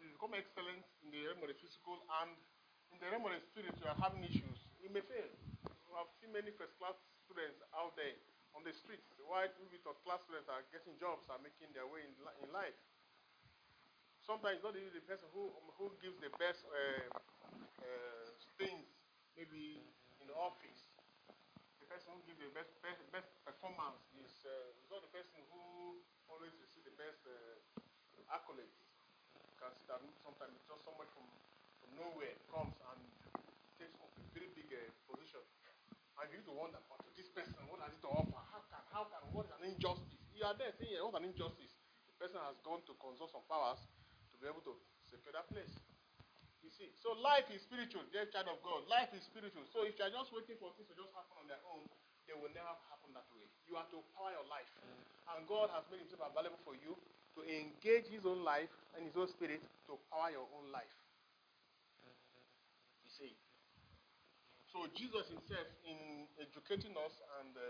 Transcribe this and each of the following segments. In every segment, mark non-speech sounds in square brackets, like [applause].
you become excellent in the realm of the physical and in the realm of the spirit, you are having issues, you may fail. We have seen many first class students out there on the streets, while maybe third class students are getting jobs, are making their way in, in life. Sometimes not even the person who who gives the best uh, uh, things, maybe in the office. The person who gives the best best, best performance is, uh, is not the person who always receives the best uh, accolades. That sometimes it's just someone from, from nowhere comes and takes up a very big uh, position. And you need to wonder, but this person, what has it to offer? How can, how can, what is an injustice? You are there saying, what an injustice. The person has gone to consult some powers to be able to secure that place. You see, so life is spiritual, dear child of God. Life is spiritual. So if you are just waiting for things to just happen on their own, they will never happen that way. You have to power your life. And God has made himself available for you to engage his own life and his own spirit to power your own life. You see. So Jesus himself, in educating us and uh,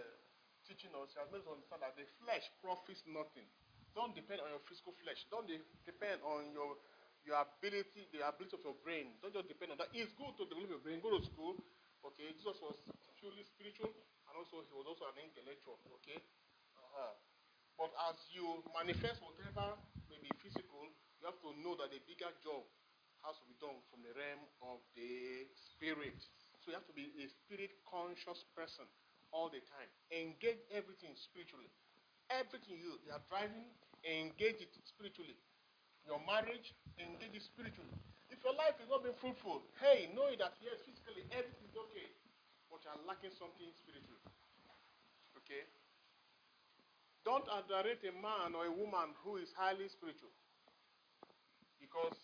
teaching us, has made us understand that the flesh profits nothing. Don't depend on your physical flesh. Don't de- depend on your your ability, the ability of your brain. Don't just depend on that. It's good to develop your brain. Go to school. Okay, Jesus was purely spiritual, and also he was also an intellectual. Okay, uh-huh. But as you manifest whatever may be physical, you have to know that the bigger job has to be done from the realm of the spirit. So you have to be a spirit conscious person all the time. Engage everything spiritually. Everything you, you are driving, engage it spiritually. Your marriage, engage it spiritually. If your life is not being fruitful, hey, know that yes, physically everything is okay, but you are lacking something spiritually. Okay? Don't underrate a man or a woman who is highly spiritual. Because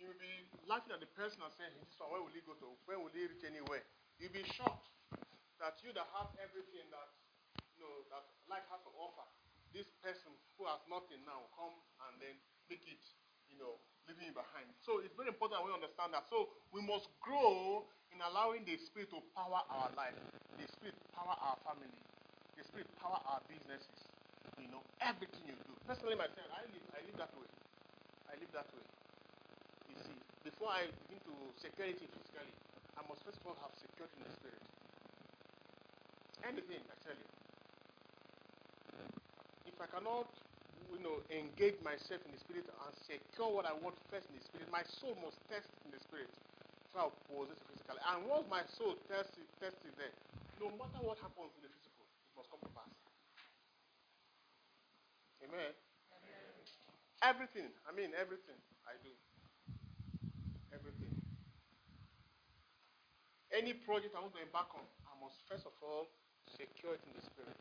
you will be laughing at the person and saying, this one, where will he go to? Where will he reach anywhere? You'll be shocked that you that have everything that you know that life has to offer, this person who has nothing now come and then make it, you know, leaving behind. So it's very important we understand that. So we must grow in allowing the spirit to power our life, the spirit power our family, the spirit power our businesses. You know, everything you do. Personally myself, I live I live that way. I live that way. You see, before I begin to security physically, I must first of all have security in the spirit. Anything, I tell you. If I cannot, you know, engage myself in the spirit and secure what I want first in the spirit, my soul must test in the spirit. So I'll possess it physically. And once my soul tests it, tests it there, no matter what happens in the physical, it must come to pass. Amen. Everything, I mean everything I do. Everything. Any project I want to embark on, I must first of all secure it in the spirit.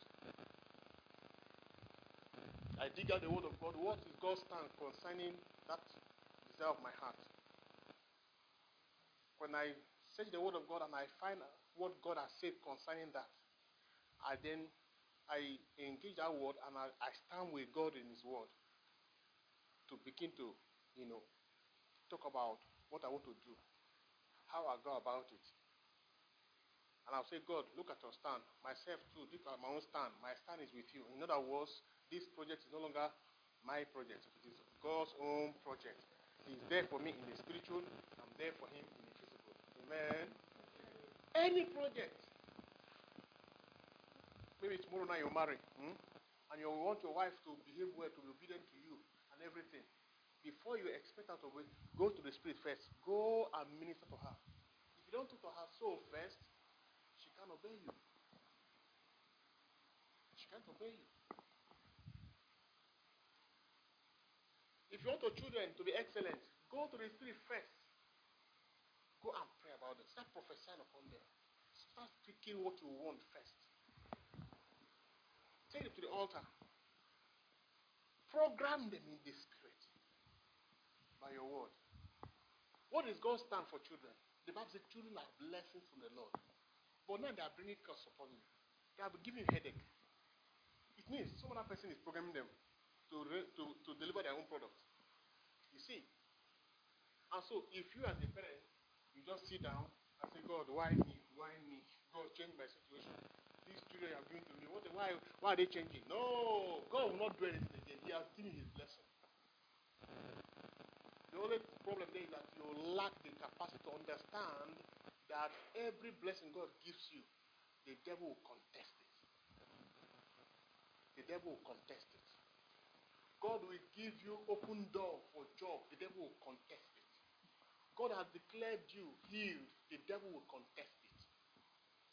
I dig out the word of God. What is God's stand concerning that desire of my heart? When I search the word of God and I find what God has said concerning that, I then I engage that word and I, I stand with God in His word to begin to, you know, talk about what I want to do, how I go about it. And I'll say, God, look at your stand. Myself too, look at my own stand. My stand is with you. In other words, this project is no longer my project. It is God's own project. He's there for me in the spiritual. I'm there for him in the physical. Amen. Any project. Maybe tomorrow night you're married. Hmm? And you want your wife to behave well, to be obedient to you and everything. Before you expect out of it, go to the spirit first. Go and minister to her. If you don't talk to her soul first, she can't obey you. She can't obey you. If you want your children to be excellent, go to the spirit first. Go and pray about it. Start prophesying upon them. Start speaking what you want first. Take it to the altar. Program them in the spirit by your word. What is God's stand for children? The Bible says children are blessings from the Lord. But now they are bringing curse upon you. They are giving you headache. It means some other person is programming them to, re- to, to deliver their own product. You see? And so if you as a parent, you just sit down and say, God, why me? Why me? God, change my situation. These children are doing to me. What, why, why are they changing? No, God will not do anything again. He has given his blessing. The only problem there is that you lack the capacity to understand that every blessing God gives you, the devil will contest it. The devil will contest it. God will give you open door for job. The devil will contest it. God has declared you healed. The devil will contest it.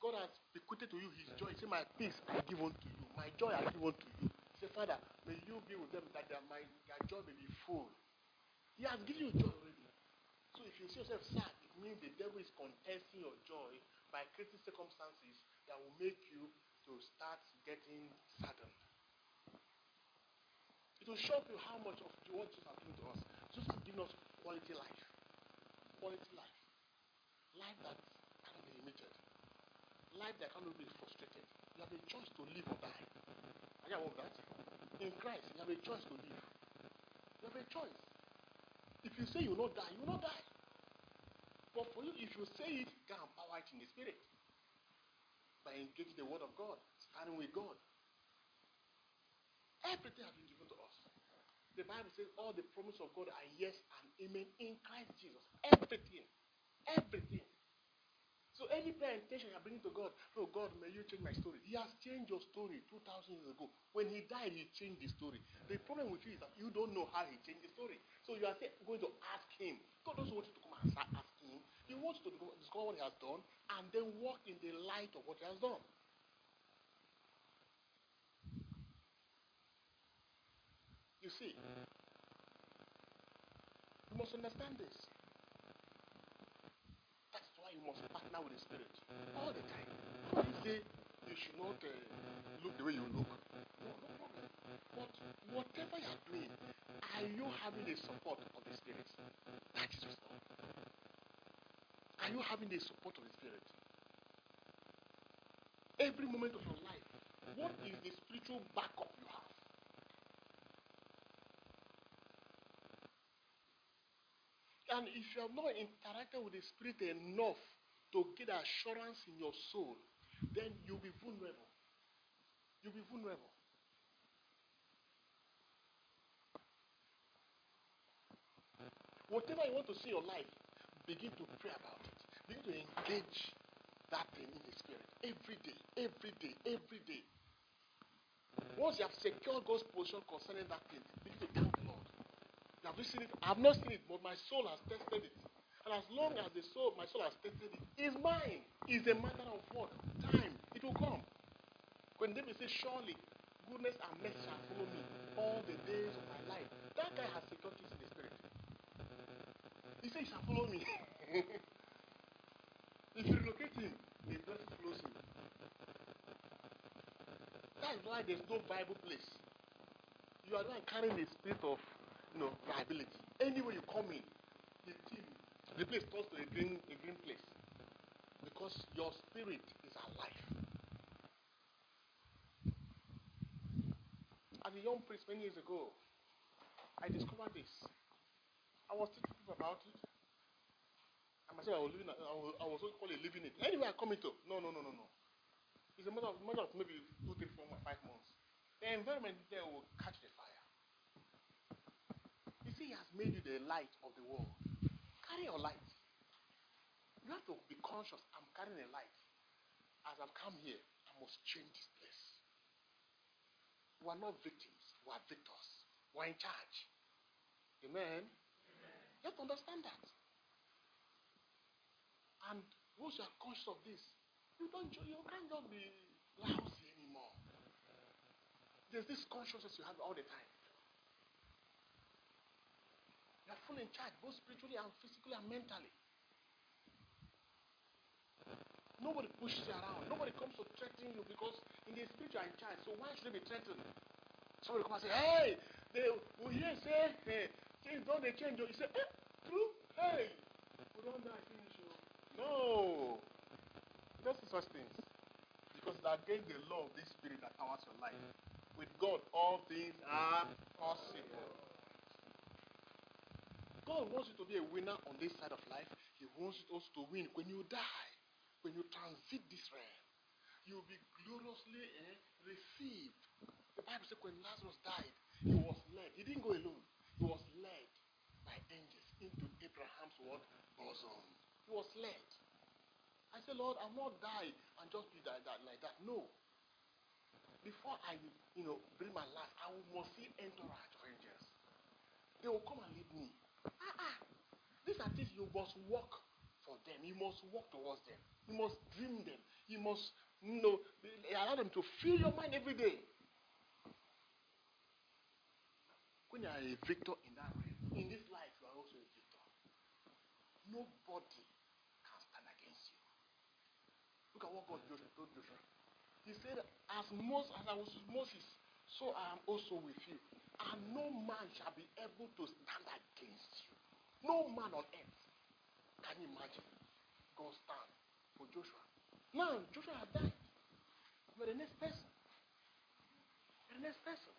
God has bequeathed to you his joy. Say, My peace I give unto you. My joy I give unto you. Say, Father, may you be with them that their, their joy may be full. He has given you joy already. So if you see yourself sad, it means the devil is contesting your joy by creating circumstances that will make you to start getting saddened. It will shock you how much of what Jesus has given to us. Jesus has given us quality life. Quality life. Life that cannot be limited. Life that cannot be frustrated. You have a choice to live or die. You aware of that? In Christ, you have a choice to live. You have a choice. If you say you will not die, you will not die. But for you, if you say it, God empower it in the spirit. By engaging the word of God, standing with God. Everything has been given to us. The Bible says all the promises of God are yes and amen in Christ Jesus. Everything. Everything. So any prayer intention you are bringing to God, oh God, may you change my story. He has changed your story 2,000 years ago. When he died, he changed the story. The problem with you is that you don't know how he changed the story. So you are going to ask him. God doesn't want you to come and start asking him. He wants you to discover what he has done and then walk in the light of what he has done. You see, you must understand this. You must partner with the Spirit all the time. You say you should not uh, look the way you look, no, no problem. But whatever you are doing, are you having the support of the Spirit? That is wisdom. Are you having the support of the Spirit? Every moment of your life, what is the spiritual backup you have? And if you have not interacted with the Spirit enough to get assurance in your soul, then you'll be vulnerable. You'll be vulnerable. Whatever you want to see in your life, begin to pray about it. Begin to engage that thing in the Spirit every day, every day, every day. Once you have secured God's position concerning that thing, begin to thank Lord. You seen it. I have not seen it, but my soul has tested it. And as long as the soul, my soul has tested it, is mine. Is a matter of what? Time. It will come. When David says, Surely goodness and mercy shall follow me all the days of my life. That guy has secured peace in the spirit. He says, He shall follow me. [laughs] if you relocate him, the blessing follows him. That is why there's no Bible place. You are not carrying the spirit of you know, liability. Anywhere you come in, the team, the place turns to a green, a green place. Because your spirit is alive. As a young priest many years ago, I discovered this. I was teaching people about it. I myself, I was living, I was, I was it living it. Anywhere I come into, no, no, no, no, no. It's a matter of, matter of maybe two, three, four, five months. The environment there will catch the fire. He has made you the light of the world. Carry your light. You have to be conscious. I'm carrying a light. As I've come here, I must change this place. We are not victims. We are victors. We are in charge. Amen. Amen. You have to understand that. And once you are conscious of this, you don't you can't be lousy anymore. There's this consciousness you have all the time. You are fully in charge, both spiritually and physically and mentally. Nobody pushes you around. Nobody comes to threaten you because in the spirit you are in charge. So why should they be threatened? Somebody come and say, hey, they will hear say, hey, things don't they change. You say, eh, true? Hey, we don't die finish you. No. Just such things. Because it's against the law of this spirit that powers your life. With God, all things are possible. God wants you to be a winner on this side of life. He wants us to win when you die, when you transit this realm. You'll be gloriously eh, received. The Bible says when Lazarus died, he was led. He didn't go alone. He was led by angels into Abraham's what? Bosom. He was led. I said, Lord, I'm not die and just be that, that like that. No. Before I, you know, bring my life, I will must see entourage of angels. They will come and lead me. Ah, ah. These are things you must work for them. You must work towards them. You must dream them. You must, you know, allow them to fill your mind every day. When you are a victor in that realm, in this life, you are also a victor. Nobody can stand against you. Look at what God told Joshua. He said, As most as I was Moses, so I am also with you. And no man shall be able to stand against you. No man on earth. Can you imagine? God stand for Joshua. Now, Joshua has died. You're the next person. You're the next person.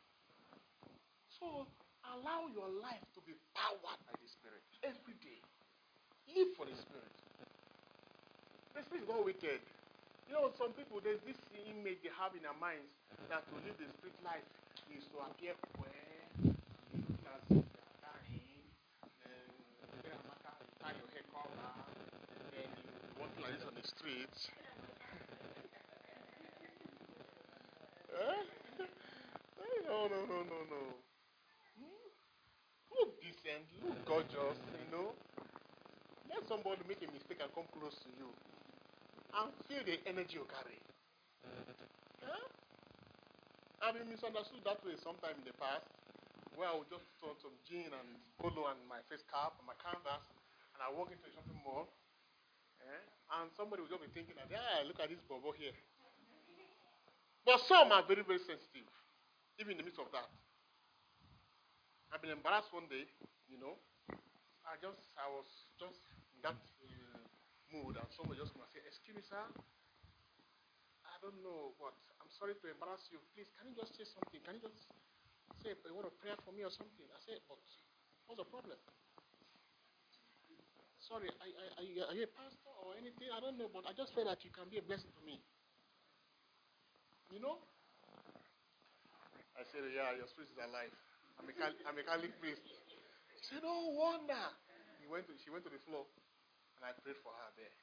So, allow your life to be powered by the Spirit every day. Live for the Spirit. The Spirit is not wicked. You know, some people, there's this image they have in their minds that to live the street life is to appear well, like this on the streets. eh? [laughs] No, no, no, no, no. Hmm? Look decent, look gorgeous, you know. Let somebody make a mistake and come close to you and feel the energy you carry. Huh? I've been misunderstood that way sometime in the past where I would just on some jean and polo and my face cap and my canvas and I walk into a shopping mall Eh? And somebody would just be thinking that, yeah, look at this bobo here. But some are very, very sensitive, even in the midst of that. I've been embarrassed one day, you know. I just, I was just in that mood, and somebody just come and say, Excuse me, sir. I don't know what. I'm sorry to embarrass you. Please, can you just say something? Can you just say a word of prayer for me or something? I said, But what's the problem? sorry, are, you, are you a pastor or anything? I don't know, but I just feel that you can be a blessing to me. You know? I said, yeah, your spirit is alive. I'm a, I'm a Catholic priest. She said, oh, wonder. He went to, she went to the floor, and I prayed for her there.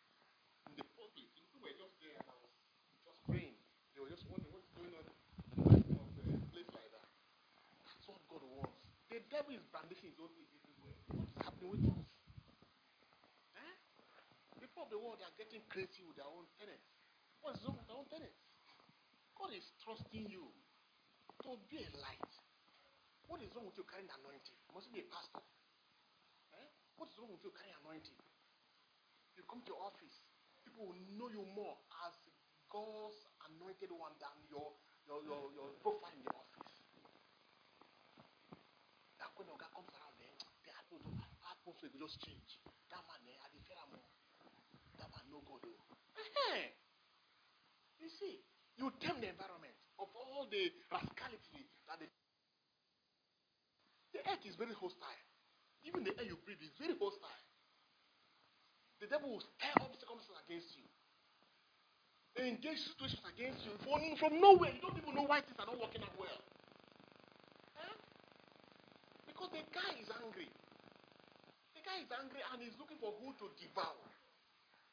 In the public, people were just there, and I was just hmm. praying. They were just wondering what's going on in uh, a place like that. That's what God wants. The devil is brandishing his own things everywhere. What's happening with us? Eh? people of the world are getting crazy with their own tenants. What is wrong with their own tenants? God is trusting you to be a light. What is wrong with you carrying anointing? Must be a pastor. Eh? What is wrong with you carrying anointing? You come to your office, people will know you more as God's anointed one than your your, your, your profile in the office. That when your guy comes around there, the atmosphere will just change. That man there, I fear more no God. Oh. You see, you tame the environment of all the rascality that the the earth is very hostile. Even the air you breathe is very hostile. The devil will stir up circumstances against you. They engage situations against you from, from nowhere. You don't even know why things are not working out well. Huh? Because the guy is angry. The guy is angry and he's looking for who to devour.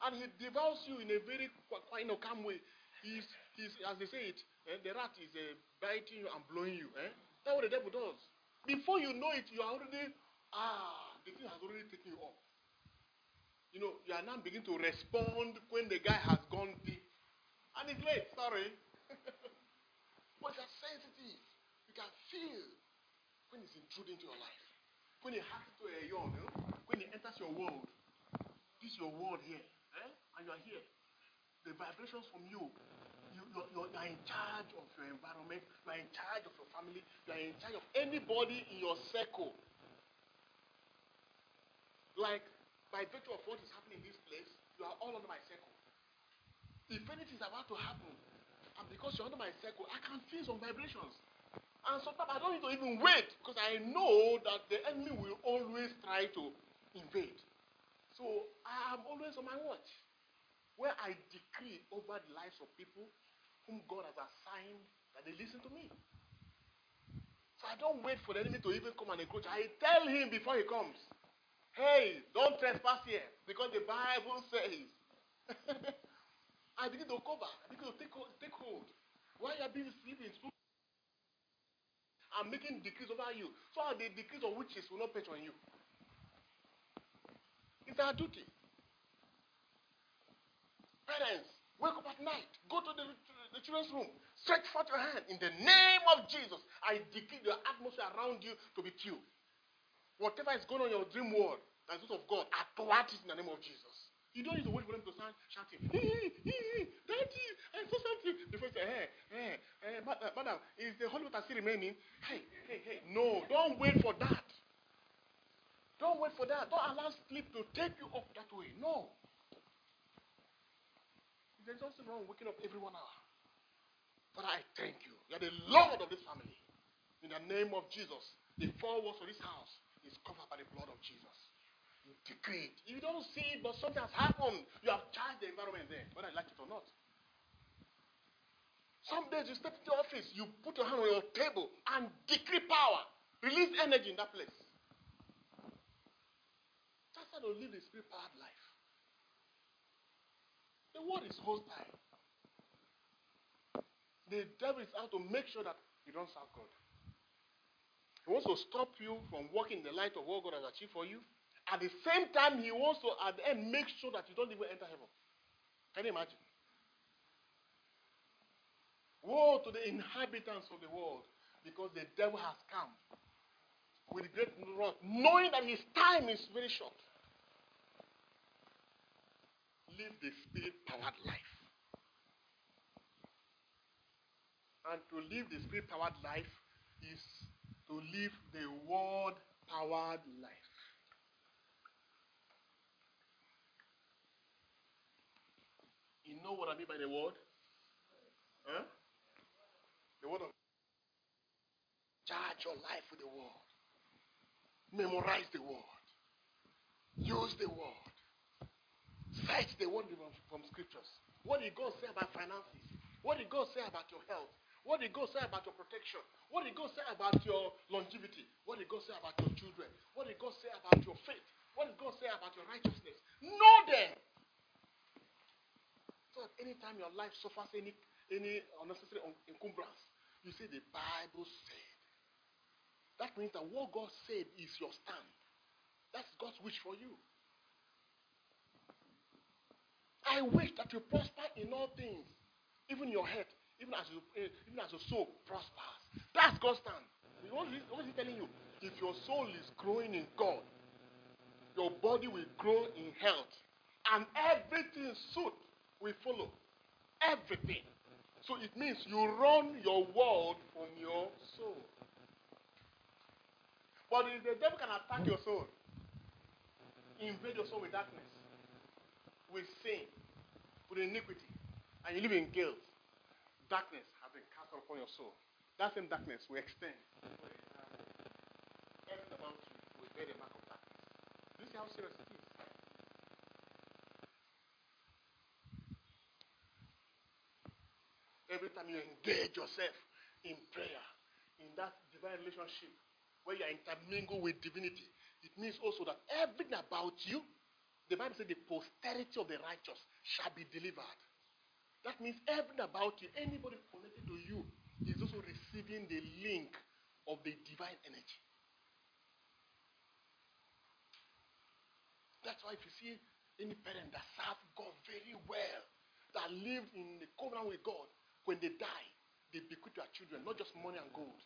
And he devours you in a very you know, calm way. He's, he's, as they say it, eh, the rat is uh, biting you and blowing you. Eh? That's what the devil does. Before you know it, you are already, ah, the thing has already taken you off. You know, you are now beginning to respond when the guy has gone deep. And it's late, sorry. [laughs] but you're sensitive. You can feel when it's intruding into your life. When it happens to a yawn, you know? when it enters your world. This is your world here eh? and you are here, the vibrations from you, you, you're, you're, you're in charge of your environment, you are in charge of your family, you are in charge of anybody in your circle. Like, by virtue of what is happening in this place, you are all under my circle. If anything is about to happen, and because you're under my circle, I can feel some vibrations. And sometimes I don't need to even wait because I know that the enemy will always try to invade. So I am always on my watch where I decree over the lives of people whom God has assigned that they listen to me. So I don't wait for the enemy to even come and encroach. I tell him before he comes, hey, don't trespass here because the Bible says. [laughs] I begin to cover. I begin to take. Take hold. Why you are being sleeping? I'm making decrees over you. So the decrees of witches will not perch on you. It's our duty. Parents, wake up at night. Go to the, the children's room. Stretch forth your hand. In the name of Jesus, I decree the atmosphere around you to be pure. Whatever is going on in your dream world, that's of God, thwart it in the name of Jesus. You don't need to wait for them to start shouting, hey, hey, daddy, I saw something. Before you say, hey, hey, hey, madam, is the Holy Water still remaining? Hey, hey, hey. No, don't wait for that. Don't wait for that. Don't allow sleep to take you up that way. No. There's nothing wrong waking up every one hour. But I thank you. You are the Lord of this family. In the name of Jesus, the four walls of this house is covered by the blood of Jesus. You decree it. You don't see it, but something has happened. You have charged the environment there, whether I like it or not. Some days you step into the office, you put your hand on your table and decree power. Release energy in that place. That's how to live the spirit powered life. The world is hostile. The devil is out to make sure that you don't serve God. He wants to stop you from walking in the light of what God has achieved for you. At the same time, he wants to, at the end, make sure that you don't even enter heaven. Can you imagine? Woe to the inhabitants of the world because the devil has come with great wrath, knowing that his time is very short live the spirit powered life. And to live the spirit powered life is to live the word powered life. You know what I mean by the word? Huh? The word of charge your life with the word. Memorize the word. Use the word. Search the word from, from scriptures. What did God say about finances? What did God say about your health? What did God say about your protection? What did God say about your longevity? What did God say about your children? What did God say about your faith? What did God say about your righteousness? Know them. So that anytime your life suffers any any unnecessary encumbrance, you say the Bible said. That means that what God said is your stand. That's God's wish for you. I wish that you prosper in all things, even your head, even as you, eh, even as your soul prospers. That's God's stand. What is, telling you? If your soul is growing in God, your body will grow in health, and everything suit will follow. Everything. So it means you run your world from your soul. But if the devil can attack your soul, invade your soul with darkness, with sin, with iniquity, and you live in guilt, darkness has been cast upon your soul. That same darkness will extend. Everything about you will bear the mark of darkness. Do you see how serious it is? Every time you engage yourself in prayer, in that divine relationship, where you are intermingled with divinity, it means also that everything about you the Bible says the posterity of the righteous shall be delivered. That means everything about you, anybody connected to you, is also receiving the link of the divine energy. That's why if you see any parent that served God very well, that lived in the covenant with God, when they die, they bequeath their children not just money and gold,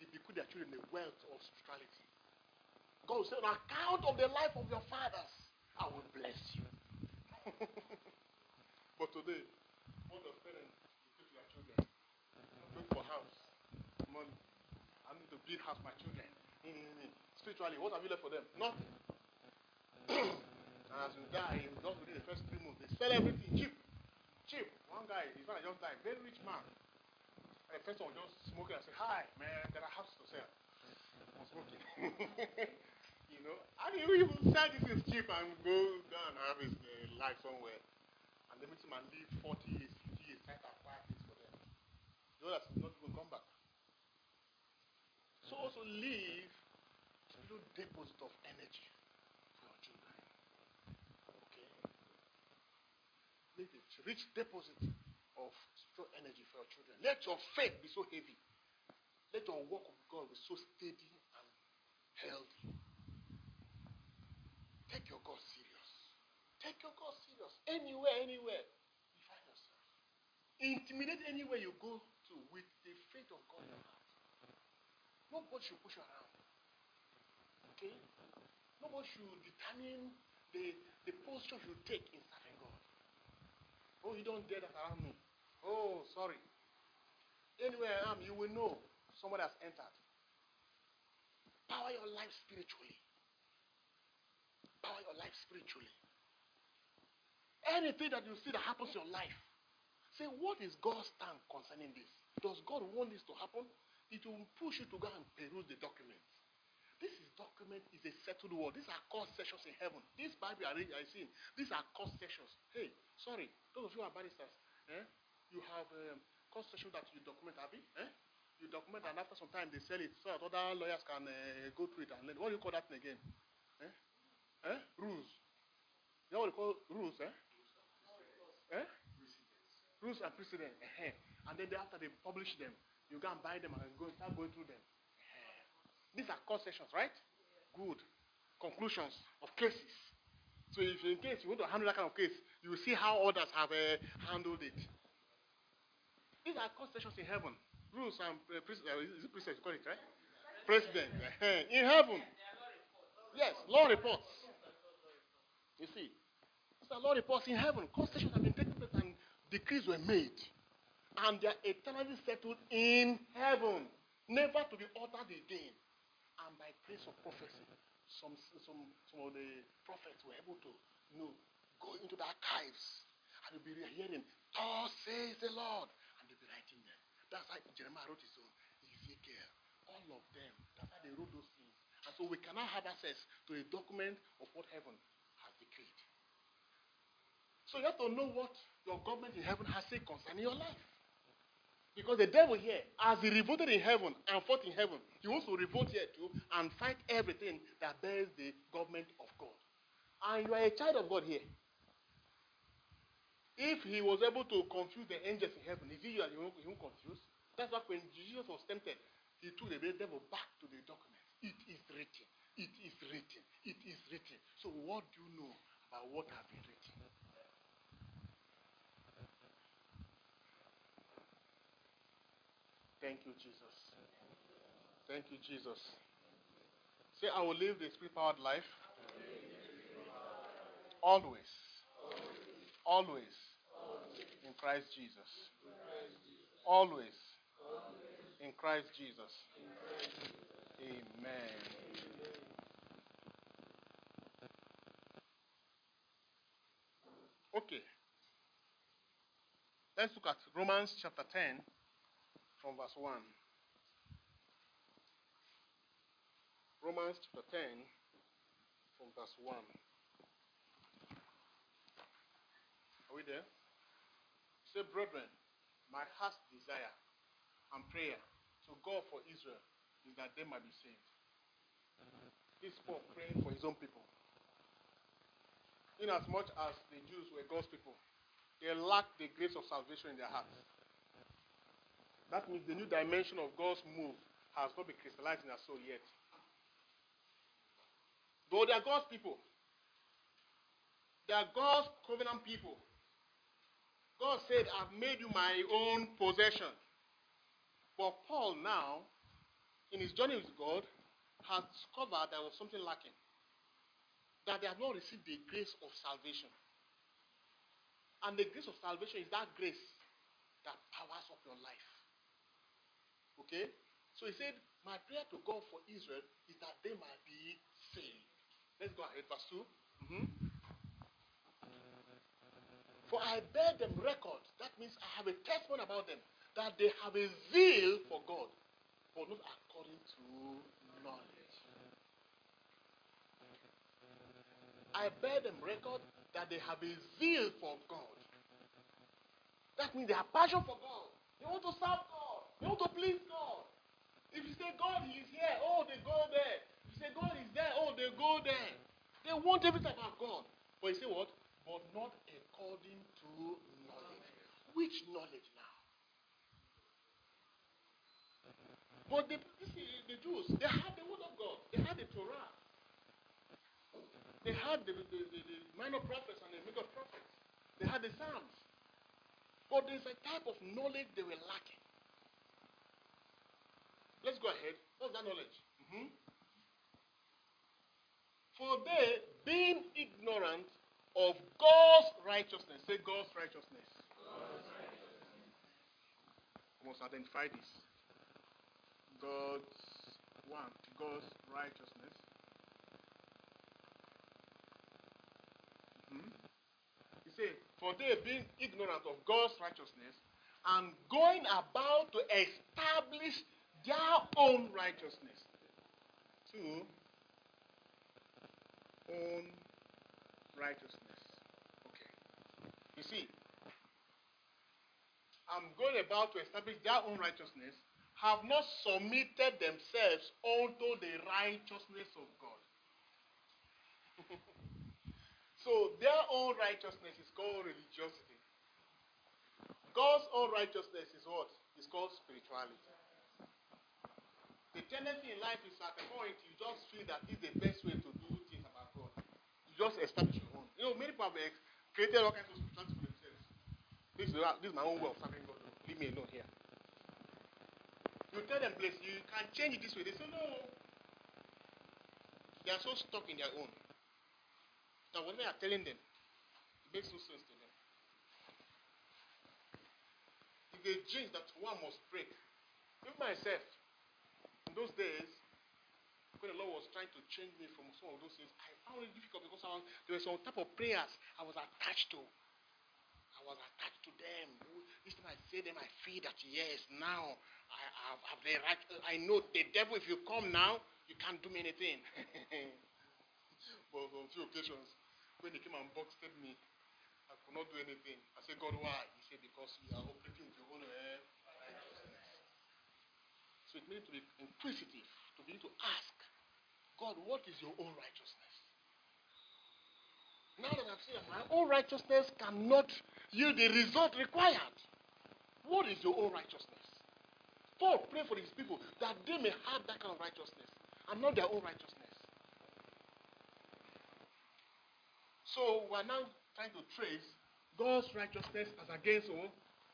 they bequeath their children the wealth of spirituality. God said, on account of the life of your fathers, I will bless you. [laughs] but today, what does parents do to their children? Look for house, money. I need to build house my children. Spiritually, what have you left for them? Nothing. and as you die, just within the first three months, they sell everything cheap. Cheap. One guy, his father just died, very rich man. And the first one just smoking and say, Hi, man, there are houses to sell. I'm smoking. [laughs] You know, how do you even sell this is cheap and go down and have his uh, life somewhere and able to live 40 years, 50 years, trying to acquire things for them. The others will not even come back. So also leave a little deposit of energy for your children. Okay? Leave a rich deposit of strong energy for your children. Let your faith be so heavy. Let your walk with God be so steady and healthy. Take your God seriously. Take your God serious. Anywhere, anywhere you find yourself. Intimidate anywhere you go to with the faith of God in your heart. Nobody should push you around. Okay? Nobody should determine the, the posture you take in serving God. Oh, you don't dare that around me. Oh, sorry. Anywhere I am, you will know someone has entered. Power your life spiritually. Power your life spiritually. Anything that you see that happens in your life, say, what is God's stand concerning this? Does God want this to happen? It will push you to go and peruse the documents. This is document is a settled word. These are court sessions in heaven. This Bible read, I seen. These are court sessions. Hey, sorry, those of you who are barristers, eh? you have um, court session that you document, have you? Eh? You document and after some time they sell it so that other lawyers can uh, go through it and learn. What do you call that thing again? Eh? Eh? Rules. You know what you call rules, eh? Eh? Rules and precedents. Eh? And then after they publish them, you go and buy them and go start going through them. These are court sessions, right? Good. Conclusions of cases. So if in case you want to handle that kind of case, you will see how others have uh, handled it. These are court sessions in heaven. Rules and uh, uh, is it president? You call it right? President in heaven. Yes, law reports. You see, are law reports in heaven. Court sessions have been taken place and decrees were made, and they are eternally settled in heaven, never to be altered again and by grace of prophecy, some, some, some of the prophets were able to you know, go into the archives and be hearing, Thus says the Lord, and they'll be writing them. That's why Jeremiah wrote his own, Ezekiel, all of them. That's why they wrote those things. And so we cannot have access to a document of what heaven. So you have to know what your government in heaven has said concerning your life. Because the devil here, as he revolted in heaven and fought in heaven, he wants to revolt here too and fight everything that bears the government of God. And you are a child of God here. If he was able to confuse the angels in heaven, is he you won't, he won't confuse? That's why when Jesus was tempted, he took the devil back to the document. It is written. It is written. It is written. So what do you know about what has been written? Thank you, Jesus. Thank you, Jesus. Say, I will live the spirit powered life. Always. Always. In Christ Jesus. Always. In Christ Jesus. Amen. Okay. Let's look at Romans chapter 10 from verse 1. Romans chapter 10 from verse 1. Are we there? Say, brethren, my heart's desire and prayer to God for Israel is that they might be saved. This Paul praying for his own people. Inasmuch as the Jews were God's people, they lacked the grace of salvation in their hearts. That means the new dimension of God's move has not been crystallized in our soul yet. Though they are God's people, they are God's covenant people. God said, I've made you my own possession. But Paul now, in his journey with God, has discovered there was something lacking. That they have not received the grace of salvation. And the grace of salvation is that grace that powers up your life. Okay? So he said, My prayer to God for Israel is that they might be saved. Let's go ahead, verse 2. Mm-hmm. For I bear them record. That means I have a testimony about them. That they have a zeal for God, but not according to knowledge. I bear them record that they have a zeal for God. That means they have passion for God. They want to serve God. They want to please God. If you say God is here, oh, they go there. If you say God is there, oh, they go there. They want everything about God. But you say what? but not according to knowledge. Which knowledge now? But the, the Jews, they had the word of God. They had the Torah. They had the, the, the, the minor prophets and the major prophets. They had the Psalms. But there's a type of knowledge they were lacking. Let's go ahead. What's that knowledge? Mm-hmm. For they, being ignorant of God's righteousness, say God's righteousness. God's righteousness. Must identify this. God's one, God's righteousness. Hmm? He said, For they being ignorant of God's righteousness and going about to establish their own righteousness. Two, own righteousness. Okay. You see, I'm going about to establish their own righteousness, have not submitted themselves unto the righteousness of God. [laughs] so their own righteousness is called religiosity. God's own righteousness is what? It's called spirituality. The tendency in life is at a point you just feel that this is the best way to do things about God. You just establish your own. You know, many people have created all kinds of spirituality for themselves. This is, this is my own way of serving God. Leave me alone here. You tell them, please, you can change it this way. They say, no. They are so stuck in their own. Now, when they are telling them, it makes no sense to them. It's a jinx that one must break. Even myself, in those days, when the Lord was trying to change me from some of those things, I found it difficult because was, there were some type of prayers I was attached to. I was attached to them. Each time I say them, I feel that yes, now I have, have the right. I know the devil. If you come now, you can't do me anything. [laughs] but on few occasions, when he came and boxed me, I could not do anything. I said, God, why? He said, because you are operating with your own uh, so it means to be inquisitive, to begin to ask, God, what is your own righteousness? Now that I've seen that my own righteousness cannot yield the result required, what is your own righteousness? Paul pray for his people that they may have that kind of righteousness and not their own righteousness. So we're now trying to trace God's righteousness as against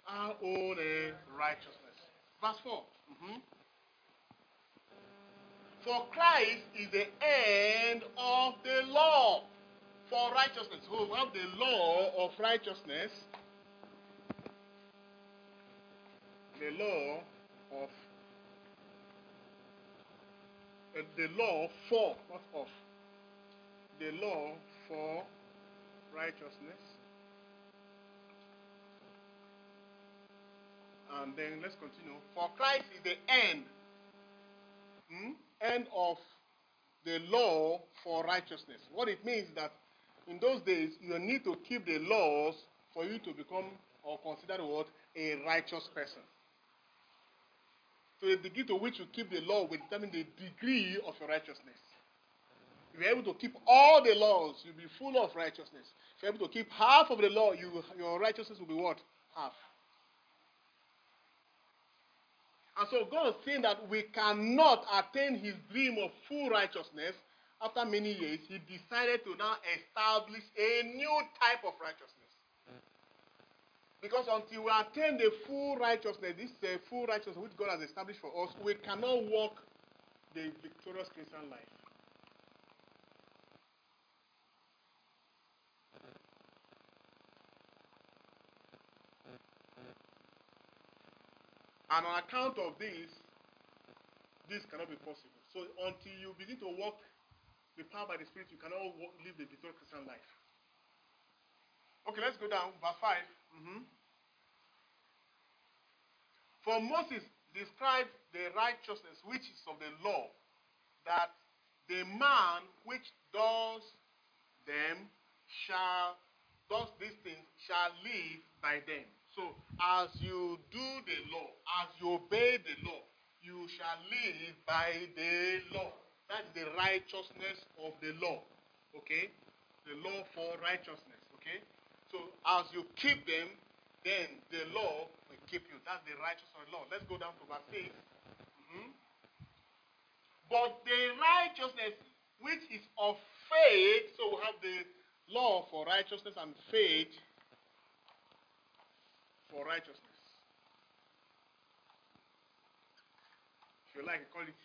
our own uh, righteousness. Verse 4. Mm-hmm. For Christ is the end of the law for righteousness. Who have the law of righteousness. The law of uh, the law for, not of. The law for righteousness. And then let's continue. For Christ is the end. Hmm? End of the law for righteousness. What it means that in those days you need to keep the laws for you to become or consider what a righteous person. So the degree to which you keep the law will determine the degree of your righteousness. If you're able to keep all the laws, you'll be full of righteousness. If you're able to keep half of the law, you, your righteousness will be what? Half. And so God is saying that we cannot attain his dream of full righteousness. After many years, he decided to now establish a new type of righteousness. Because until we attain the full righteousness, this uh, full righteousness which God has established for us, we cannot walk the victorious Christian life. And on account of this, this cannot be possible. So until you begin to walk the power by the Spirit, you cannot walk, live the victorious Christian life. Okay, let's go down. Verse 5. Mm-hmm. For Moses described the righteousness which is of the law, that the man which does them shall, does these things, shall live by them. So, as you do the law, as you obey the law, you shall live by the law. That's the righteousness of the law. Okay? The law for righteousness. Okay? So as you keep them, then the law will keep you. That's the righteousness of the law. Let's go down to verse 6. Mhm. But the righteousness which is of faith, so we have the law for righteousness and faith for righteousness. If you like, you call it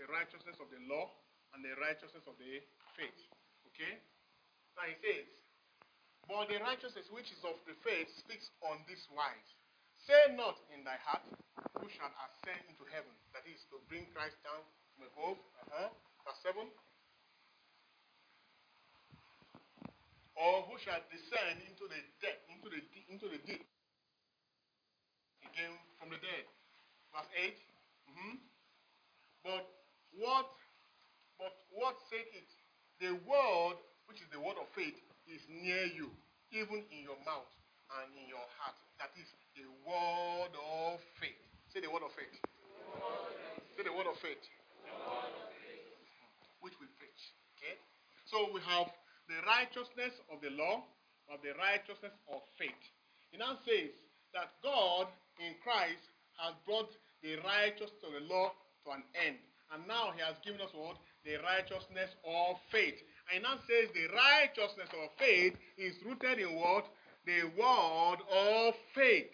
the righteousness of the law and the righteousness of the faith. Okay? Now he says, But the righteousness which is of the faith speaks on this wise. Say not in thy heart, who shall ascend into heaven. That is to bring Christ down from above. Uh-huh. Verse 7. Or who shall descend into the dead, into the into the deep. From the dead. Verse 8. Mhm. But what but what said it? The word, which is the word of faith, is near you, even in your mouth and in your heart. That is the word of faith. Say the word of faith. Say the word of faith. Which we preach. Okay? So we have the righteousness of the law, of the righteousness of faith. It now says that God in Christ has brought the righteousness of the law to an end. And now he has given us what? The righteousness of faith. And now says the righteousness of faith is rooted in what? The word of faith.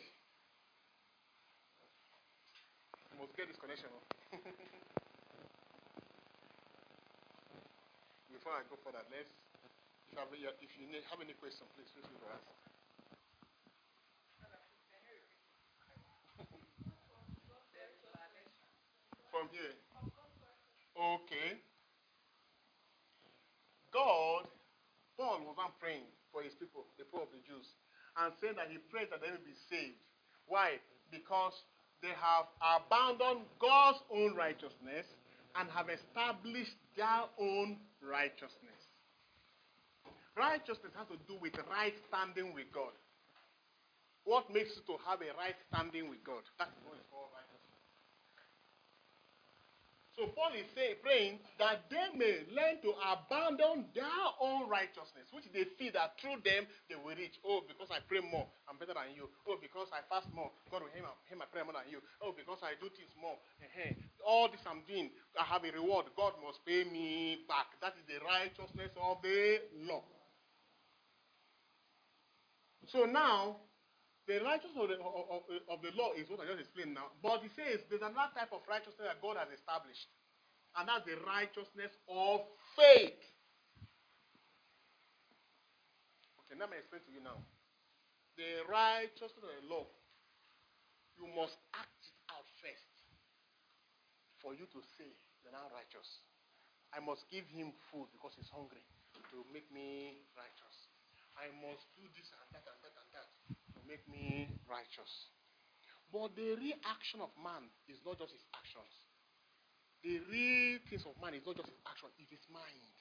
You must get this connection. oh. [laughs] Before I go further, let's if you have, any question, please feel free to ask. From here. Okay. God, Paul was not praying for his people, the people of the Jews, and saying that he prayed that they will be saved. Why? Because they have abandoned God's own righteousness and have established their own righteousness. Righteousness has to do with right standing with God. What makes you to have a right standing with God? That's what is called. So Paul is saying, praying that they may learn to abandon their own righteousness, which they feel that through them they will reach. Oh, because I pray more, I'm better than you. Oh, because I fast more, God will hear my, hear my prayer more than you. Oh, because I do things more. eh-heh. All this I'm doing, I have a reward. God must pay me back. That is the righteousness of the law. So now, the righteousness of the, of, of, the law is what I just explained now. But he says there's another type of righteousness that God has established. And that's the righteousness of faith. Okay, let me explain to you now. The righteousness of the law, you must act it out first for you to say, You're now righteous. I must give him food because he's hungry to make me righteous. I must do this and that and that make me righteous. But the reaction of man is not just his actions. The real case of man is not just his action, it's his mind.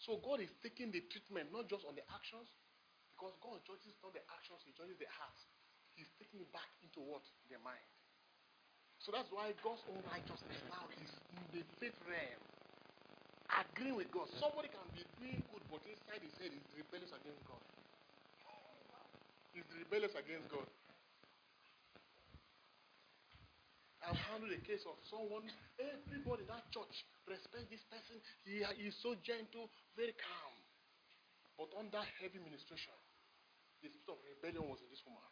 So God is taking the treatment not just on the actions, because God judges not the actions, he judges the heart. He's taking it back into what? The mind. So that's why God's own righteousness now is in the faith realm. Agreeing with God. Somebody can be doing good, but inside his head is rebellious against God. He's rebellious against God. I've handled a case of someone, everybody in that church respects this person. He is so gentle, very calm. But under heavy ministration, the spirit of rebellion was in this woman.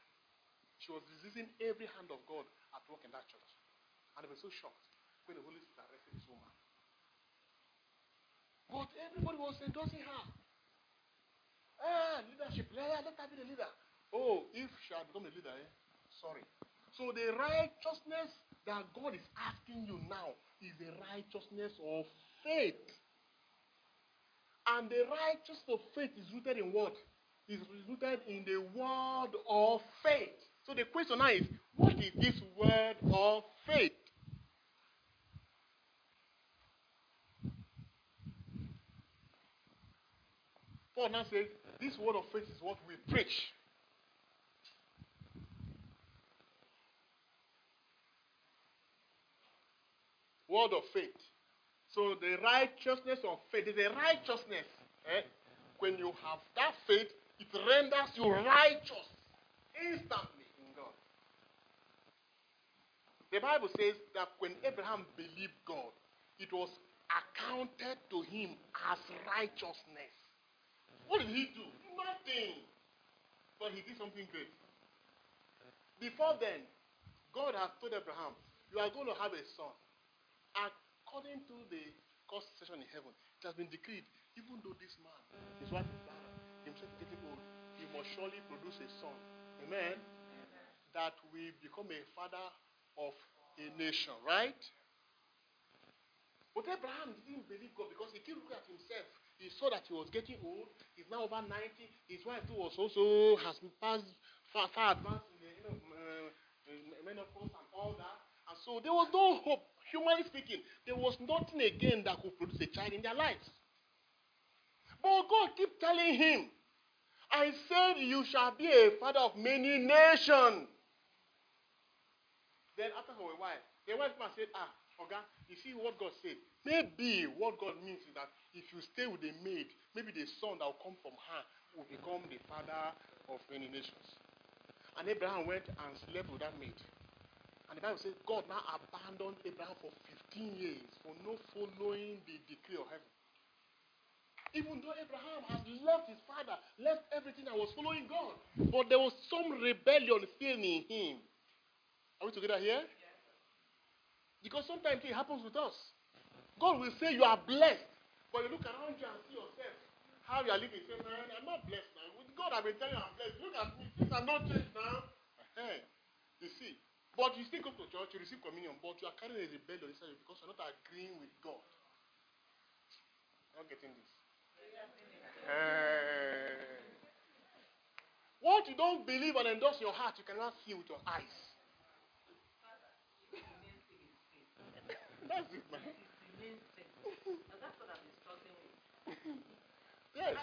She was resisting every hand of God at work in that church. And they were so shocked when the Holy Spirit arrested this woman. But everybody was endorsing her. Ah, leadership, let her be the leader. Oh, if she had become a leader, eh? sorry. So the righteousness that God is asking you now is the righteousness of faith. And the righteousness of faith is rooted in what? Is rooted in the word of faith. So the question now is, what is this word of faith? Paul now says, this word of faith is what we preach. Word of faith. So the righteousness of faith is a righteousness. Eh? When you have that faith, It renders you righteous instantly in God. The Bible says that when Abraham believed God, it was accounted to him as righteousness. What did he do? Nothing. But he did something great. Before then, God has told Abraham, You are going to have a son. According to the constitution in heaven, it has been decreed, even though this man, his wife is barren, himself getting old, he must surely produce a son. Amen. That will become a father of a nation, right? But Abraham didn't believe God because he kept looking at himself. He saw that he was getting old. He's now over 90. His wife too was also has passed far, far advanced in the you know, uh, menopause and all that. And so there was no hope. Humanly speaking, there was nothing again that could produce a child in their lives. But God kept telling him, I said you shall be a father of many nations. Then after a while, the wife man said, Ah, Oga, you see what God said. Maybe what God means is that if you stay with a maid, maybe the son that will come from her will become the father of many nations. And Abraham went and slept with that maid. And the Bible says God now abandoned Abraham for 15 years for not following the decree of heaven. Even though Abraham has left his father, left everything and was following God, but there was some rebellion still in him. Are we together here? Because sometimes it happens with us. God will say you are blessed, but you look around you and see yourself how you are living. Say, man, I'm not blessed now. With God, I've been telling you I'm blessed. Look at me. Things are not changed now. Hey, you see. But you still come to church, you receive communion, but you are carrying a rebellion inside you because you're not agreeing with God. Not getting this. Uh, what you don't believe and endorse in your heart, you cannot see with your eyes. [laughs] That's it, man. that's what I've struggling with. Yes.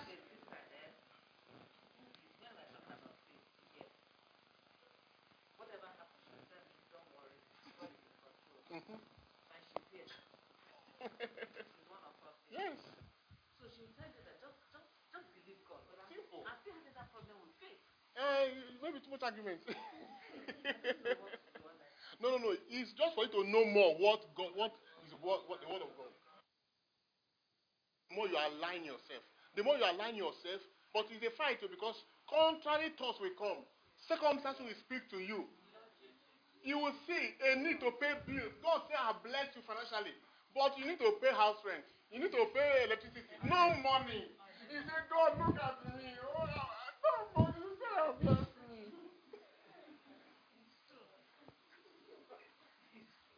Control. And she's here. She's one of us. here. Yes. So she will tell you that just, just, just believe God. But I'm, Simple. I'm still having that problem with faith. Uh, maybe too much argument. [laughs] No, no, no. It's just for you to know more what God, what is what, what the word of God. The more you align yourself, the more you align yourself. But it's a fight because contrary thoughts will come. Circumstances will speak to you. You will see a need to pay bills. God say I bless you financially, but you need to pay house rent. You need to pay electricity. No money. He said, God, look at me. Oh, no money. You say I bless me.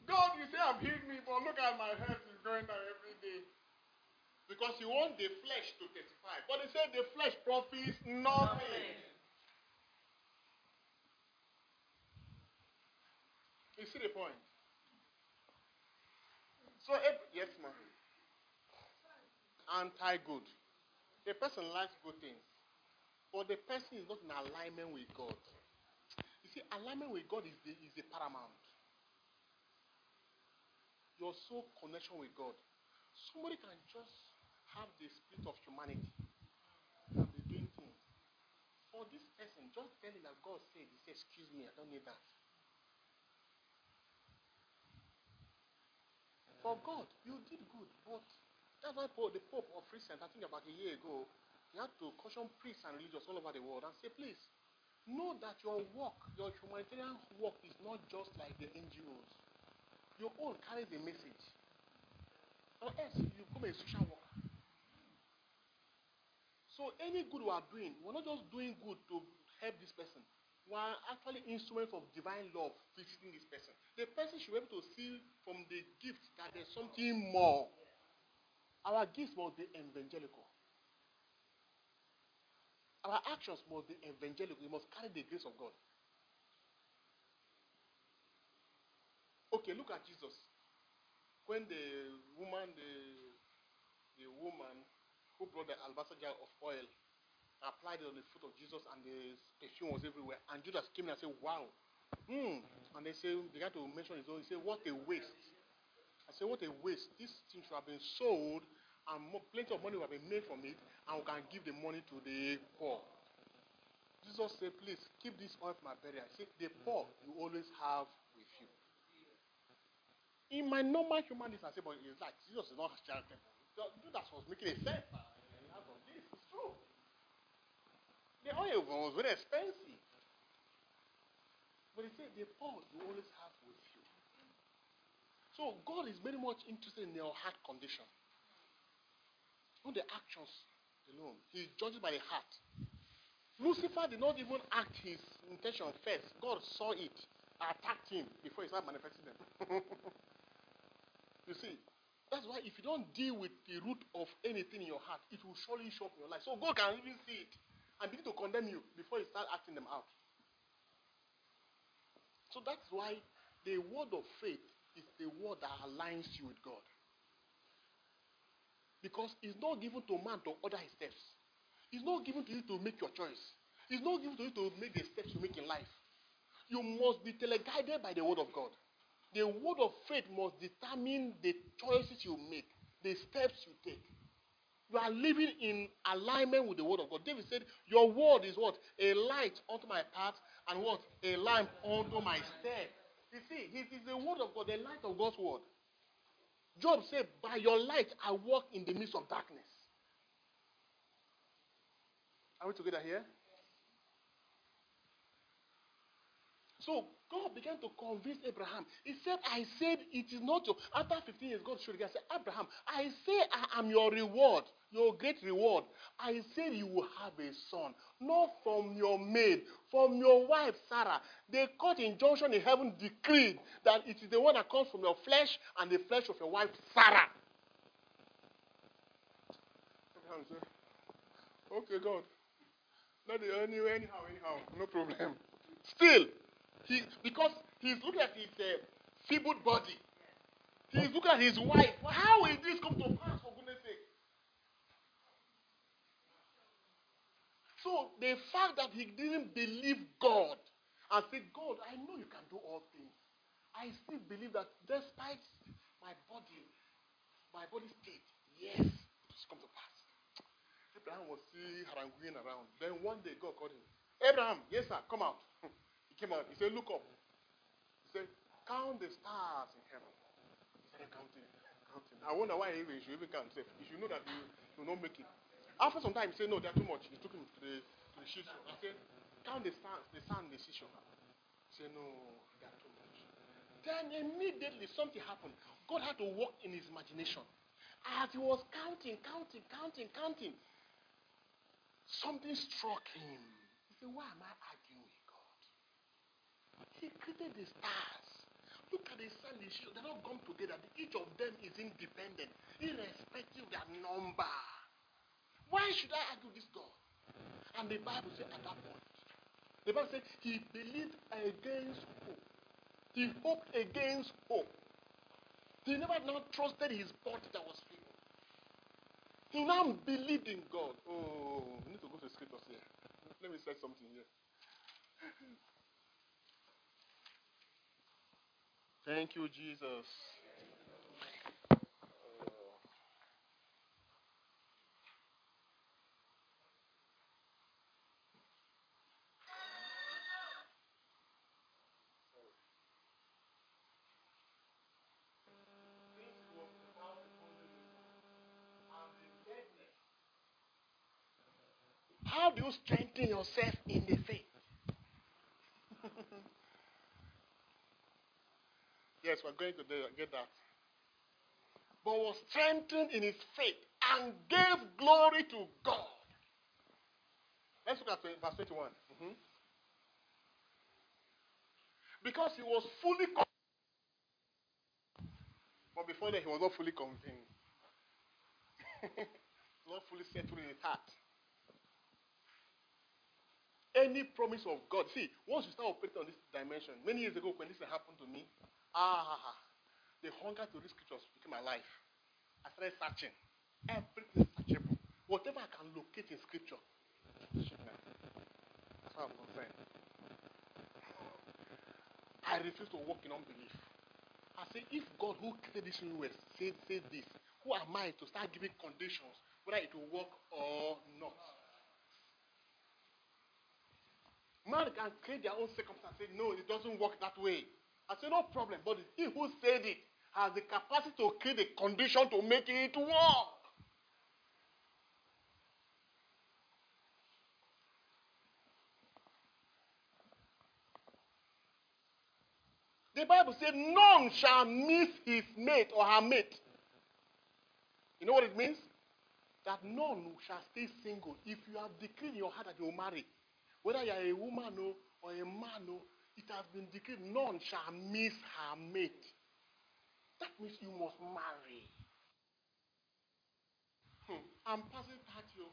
God, you say I've healed me, but look at my health is going down every day. Because you want the flesh to testify. But he said the flesh profits nothing. You see the point? So, if, yes, ma'am. Anti good. The person likes good things, but the person is not in alignment with God. You see, alignment with God is the, is the paramount. Your soul connection with God. Somebody can just have the spirit of humanity and be doing things. For this person, just tell him that God said, he said, excuse me, I don't need that. For God, you did good, but that's why Pope, the Pope of recent, I think about a year ago, he had to caution priests and religious all over the world and say, please, know that your work, your humanitarian work is not just like the NGOs. Your own carries a message. Or else you become a social worker. So any good we are doing, we're not just doing good to help this person. We are actually instruments of divine love visiting this person. The person should be able to see from the gift that there's something more. Our gifts must be evangelical. Our actions must be evangelical. We must carry the grace of God. Okay, look at Jesus. When the woman, the, the woman who brought the alabaster jar of oil applied it on the foot of Jesus and the perfume was everywhere. And Judas came in and said, Wow. Hmm. And they say began to mention his own. He said, What a waste. I said, What a waste. This thing should have been sold and plenty of money would have been made from it, and we can give the money to the poor. Jesus said, please keep this oil for my burial. He said, the poor you always have with you. In my normal human I say, but it's like Jesus is not charitable. Judas was making a sense. Out of this, it's true. The oil was very expensive. But he said, the poor you always have with you. So God is very much interested in your heart condition. Not the actions alone. He judges by the heart. Lucifer did not even act his intention first. God saw it, attacked him before he started manifesting them. [laughs] you see, that's why if you don't deal with the root of anything in your heart, it will surely show up in your life. So God can even see it and begin to condemn you before you start acting them out. So that's why the word of faith is the word that aligns you with God. Because it's not given to man to order his steps. It's not given to you to make your choice. It's not given to you to make the steps you make in life. You must be teleguided by the word of God. The word of faith must determine the choices you make, the steps you take. You are living in alignment with the word of God. David said, Your word is what? A light unto my path, and what? A lamp unto my step. You see, it is the word of God, the light of God's word. Job said, By your light I walk in the midst of darkness. Are we together here? So God began to convince Abraham. He said, I said it is not your. After 15 years, God showed again. I said, Abraham, I say I am your reward, your great reward. I said you will have a son, not from your maid, from your wife Sarah. The court injunction in heaven decreed that it is the one that comes from your flesh and the flesh of your wife Sarah. Okay, God. Not anyway, anyhow, anyhow, no problem. Still, he because he's looking at his uh, feeble body. He's looking at his wife. How will this come to pass, for goodness sake? So the fact that he didn't believe God and said, God, I know you can do all things. I still believe that despite my body, my body state, yes, it has come to pass. Abraham was still haranguing around. Then one day God called him. Abraham, yes sir, come out. [laughs] he came out. He said, look up. He said, count the stars in heaven. He started counting, counting. I wonder why he should even count. He you should know that you will not make it. After some time, he said, no, they're too much. He took him to the, to the seashore. I said, count the stars, the sand the seashore. He said, no, they're too much. Then immediately something happened. God had to work in his imagination. As he was counting, counting, counting, counting, something struck him. He said, Why am I arguing with God? He created the stars. Look at the sun, the shield. They're not gone together. Each of them is independent, irrespective of their number. Why should I argue this God? And the Bible said at that point, the Bible said he believed against hope. He hoped against hope. He never now trusted his body that was feeble. He now believed in God. Oh, we need to go to the scriptures here. Let me say something here. [laughs] Thank you, Jesus. How do strengthen yourself in the faith? [laughs] yes, we're going to get that. But was strengthened in his faith and gave glory to God. Let's look at verse 21. Mm-hmm. Because he was fully convinced. But before that, he was not fully convinced. [laughs] not fully settled in his heart any promise of God. See, once you start operating on this dimension, many years ago when this happened to me, ah, the hunger to read scriptures became my life. I started searching. Everything is searchable. Whatever I can locate in scripture, that's I'm concerned. I refuse to walk in unbelief. I say, if God who created this universe said, said this, who am I to start giving conditions whether it will work or not? Everybody can create their own circumstance. Say, no, it doesn't work that way. I say, no problem. But he who said it has the capacity to create a condition to make it work. The Bible said, none shall miss his mate or her mate. You know what it means? That none shall stay single. If you have decreed in your heart that you will marry, whether you are a woman or, a man, it has been decreed, none shall miss her mate. That means you must marry. Hmm. I'm passing past you.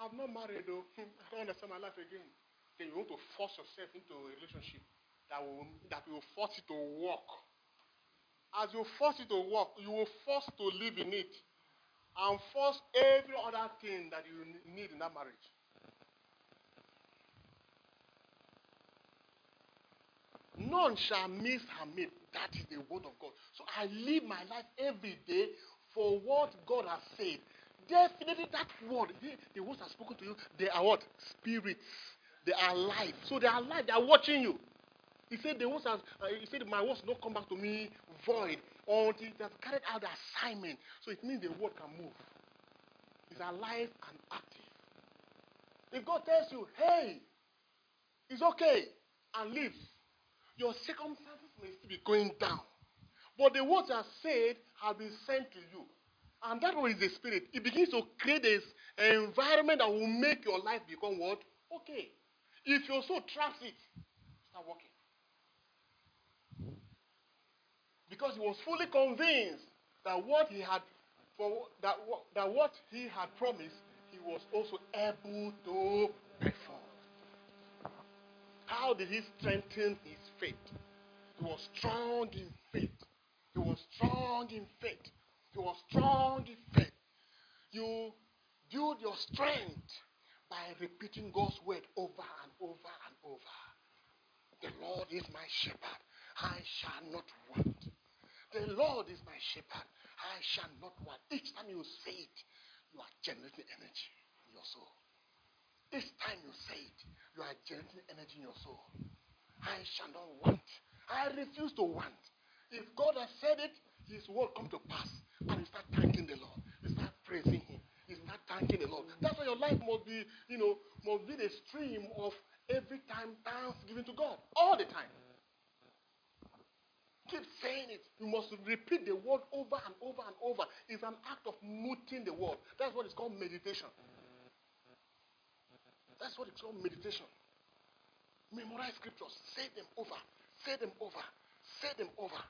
I've not married though. Hmm. I don't understand my life again. Then you want to force yourself into a relationship that will that will force you to work. As you force it to work, you will force to live in it and force every other thing that you need in that marriage. None shall miss her mate. That is the word of God. So I live my life every day for what God has said. Definitely that word, the, the words have spoken to you, they are what? Spirits. They are alive. So they are alive. They are watching you. He said the words has, uh, he said my words not come back to me void until it has carried out the assignment. So it means the word can move. It's alive and active. If God tells you, hey, it's okay, and live, your circumstances may still be going down. But the words are said have been sent to you. And that one is the spirit. It begins to create this environment that will make your life become what? Okay. If your soul traps it, start working. Because he was fully convinced that what he had for that, that what he had promised, he was also able to perform. How did he strengthen his faith? He was strong in faith. He was strong in faith. He was strong in faith. You build your strength by repeating God's word over and over and over. The Lord is my shepherd. I shall not want. The Lord is my shepherd. I shall not want. Each time you say it, you are generating energy in your soul. Each time you say it, you are generating energy in your soul. I shall not want. I refuse to want. If God has said it, His word come to pass. And you start thanking the Lord. You start praising Him. You start thanking the Lord. That's why your life must be, you know, must be the stream of every time thanksgiving to God. All the time. Keep saying it. You must repeat the word over and over and over. It's an act of muting the word. That's what it's called meditation. That's what it's called meditation. Memorize scriptures. Say them over. Say them over. Say them over.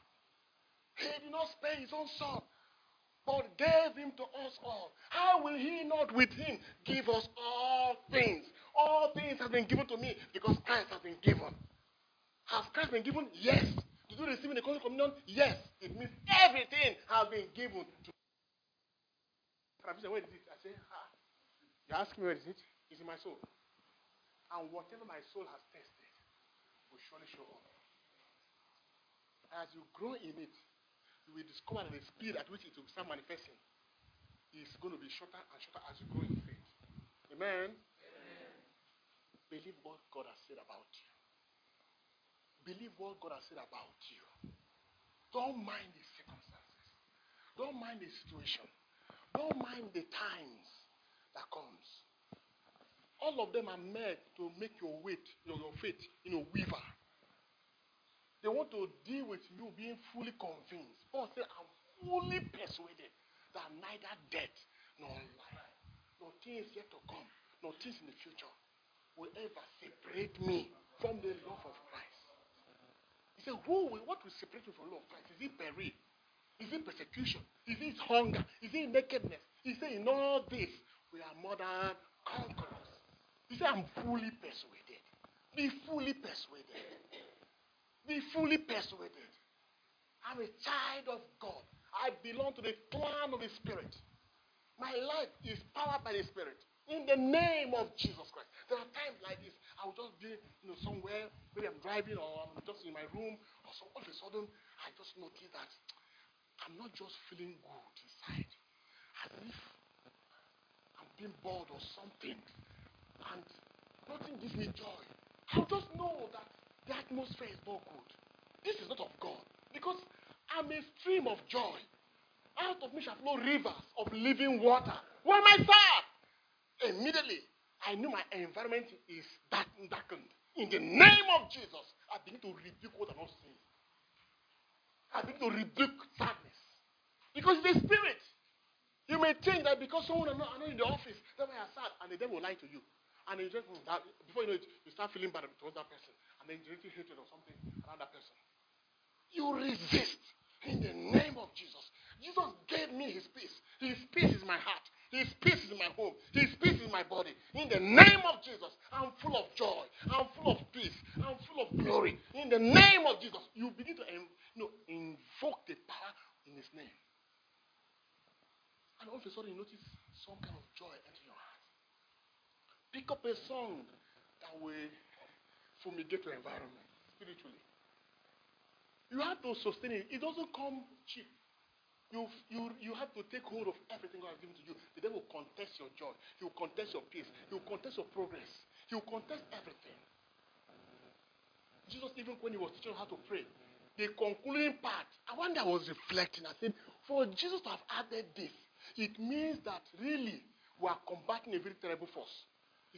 He did not spare his own son, but gave him to us all. How will he not with him give us all things? All things have been given to me because Christ has been given. Has Christ been given? Yes. Did you receive in the Holy Communion? Yes. It means everything has been given to where is it? I say, ah. You ask me where is it? It's in my soul. And whatever my soul has tested will surely show up. As you grow in it, you will discover that the speed at which it will start manifesting is going to be shorter and shorter as you grow in faith. Amen? Amen. Believe what God has said about you. Believe what God has said about you. Don't mind the circumstances. Don't mind the situation. Don't mind the times that comes. All of them are meant to make your weight, your, your faith, you know, weaver. They want to deal with you being fully convinced. Paul said, I'm fully persuaded that neither death nor life, nor things yet to come, nor things in the future will ever separate me from the love of Christ. He said, Who will, what will separate you from the love of Christ? Is it peril? Is it persecution? Is it hunger? Is it nakedness? He said, In all this, we are more than conquerors. I'm fully persuaded. Be fully persuaded. Be fully persuaded. I'm a child of God. I belong to the clan of the Spirit. My life is powered by the Spirit. In the name of Jesus Christ. There are times like this. I'll just be, you know, somewhere, maybe I'm driving or I'm just in my room, or so all of a sudden I just notice that I'm not just feeling good inside. As if I'm being bored or something. And nothing gives me joy. I'll just know that the atmosphere is not good. This is not of God. Because I'm a stream of joy. Out of me shall flow rivers of living water. Why am I sad? Immediately, I knew my environment is darkened. In the name of Jesus, I begin to rebuke what I'm not seeing. I begin to rebuke sadness. Because it's a spirit. You may think that because someone is not, not in the office, that's why you're sad, and the devil will lie to you. And you just, that, before you know it, you start feeling bad towards that person, and then you hatred or something around that person. You resist in the name of Jesus. Jesus gave me his peace. His peace is my heart. His peace is my home. His peace is my body. In the name of Jesus, I'm full of joy. I'm full of peace. I'm full of glory. In the name of Jesus, you begin to you know, invoke the power in his name. And all of a sudden, you notice some kind of joy enter your heart. Pick up a song that will your environment spiritually. You have to sustain it. It doesn't come cheap. You, you, you have to take hold of everything God has given to you. The devil will contest your joy. He will contest your peace. He will contest your progress. He will contest everything. Jesus, even when he was teaching how to pray, the concluding part, I wonder I was reflecting. I said, for Jesus to have added this, it means that really we are combating a very terrible force.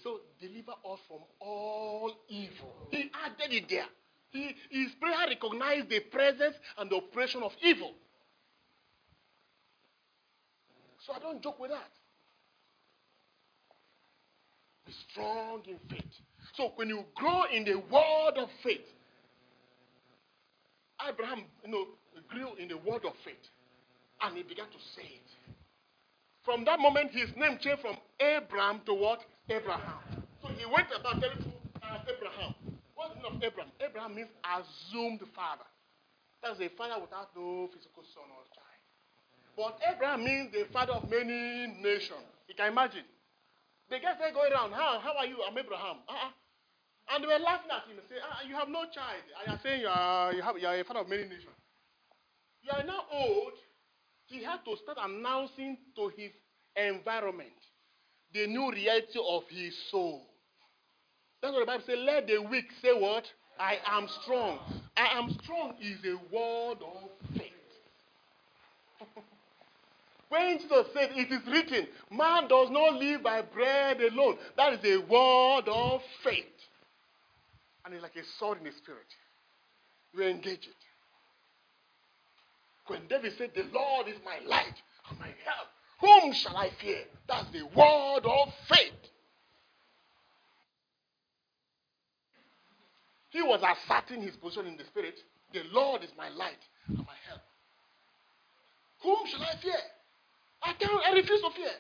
Said, deliver us from all evil. He added it there. He, his prayer recognized the presence and the operation of evil. So I don't joke with that. Be strong in faith. So when you grow in the word of faith, Abraham, you know, grew in the word of faith, and he began to say. From that moment, his name changed from Abram to what? Abraham. So he went about telling people, uh, Abraham. What's the name of Abraham? Abram means assumed father. That's a father without no physical son or child. But Abraham means the father of many nations. You can imagine. The guys are going around, how, how are you? I'm Abraham. Uh-uh. And they were laughing at him and saying, uh, you have no child. And you're saying you are, you, have, you are a father of many nations. You are now old. He had to start announcing to his environment the new reality of his soul. That's what the Bible says. Let the weak say what? I am strong. I am strong is a word of faith. [laughs] When Jesus said, It is written, man does not live by bread alone. That is a word of faith. And it's like a sword in the spirit. You engage it. When David said, The Lord is my light and my help, whom shall I fear? That's the word of faith. He was asserting his position in the spirit. The Lord is my light and my help. Whom shall I fear? I can't, I refuse to fear.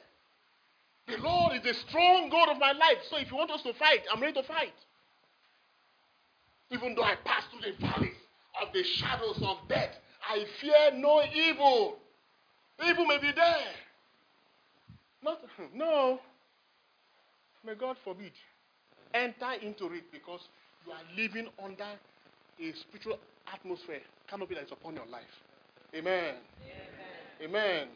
The Lord is the strong God of my life. So if you want us to fight, I'm ready to fight. Even though I pass through the valleys of the shadows of death, I fear no evil. Evil may be there. Not, [laughs] no. May God forbid. Enter into it because you are living under a spiritual atmosphere, canopy that is upon your life. Amen. Amen. Amen.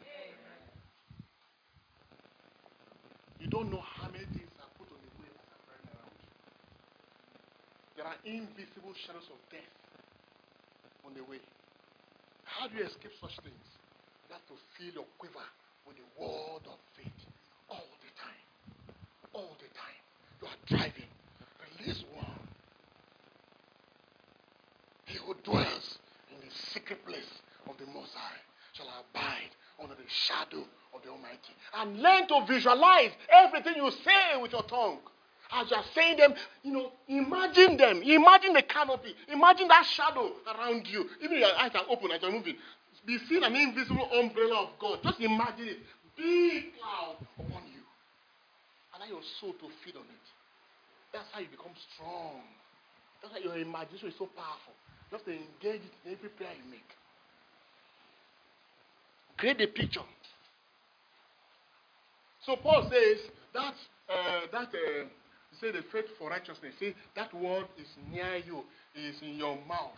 You don't know how many things are put on the way as I'm running around. There are invisible shadows of death on the way. How do you escape such things? You have to fill your quiver with the word of faith all the time. All the time. You are driving. Release one. He who dwells in the secret place of the Most High shall abide under the shadow of the Almighty. And learn to visualize everything you say with your tongue. As you are saying them, you know, imagine them. Imagine the canopy. Imagine that shadow around you. Even your eyes are open as you're moving. Be seen an invisible umbrella of God. Just imagine it. Big cloud upon you. Allow your soul to feed on it. That's how you become strong. That's why your imagination is so powerful. You have to engage it in every prayer you make. Create a picture. So Paul says that uh, that uh, say the faith for righteousness. See that word is near you, is in your mouth.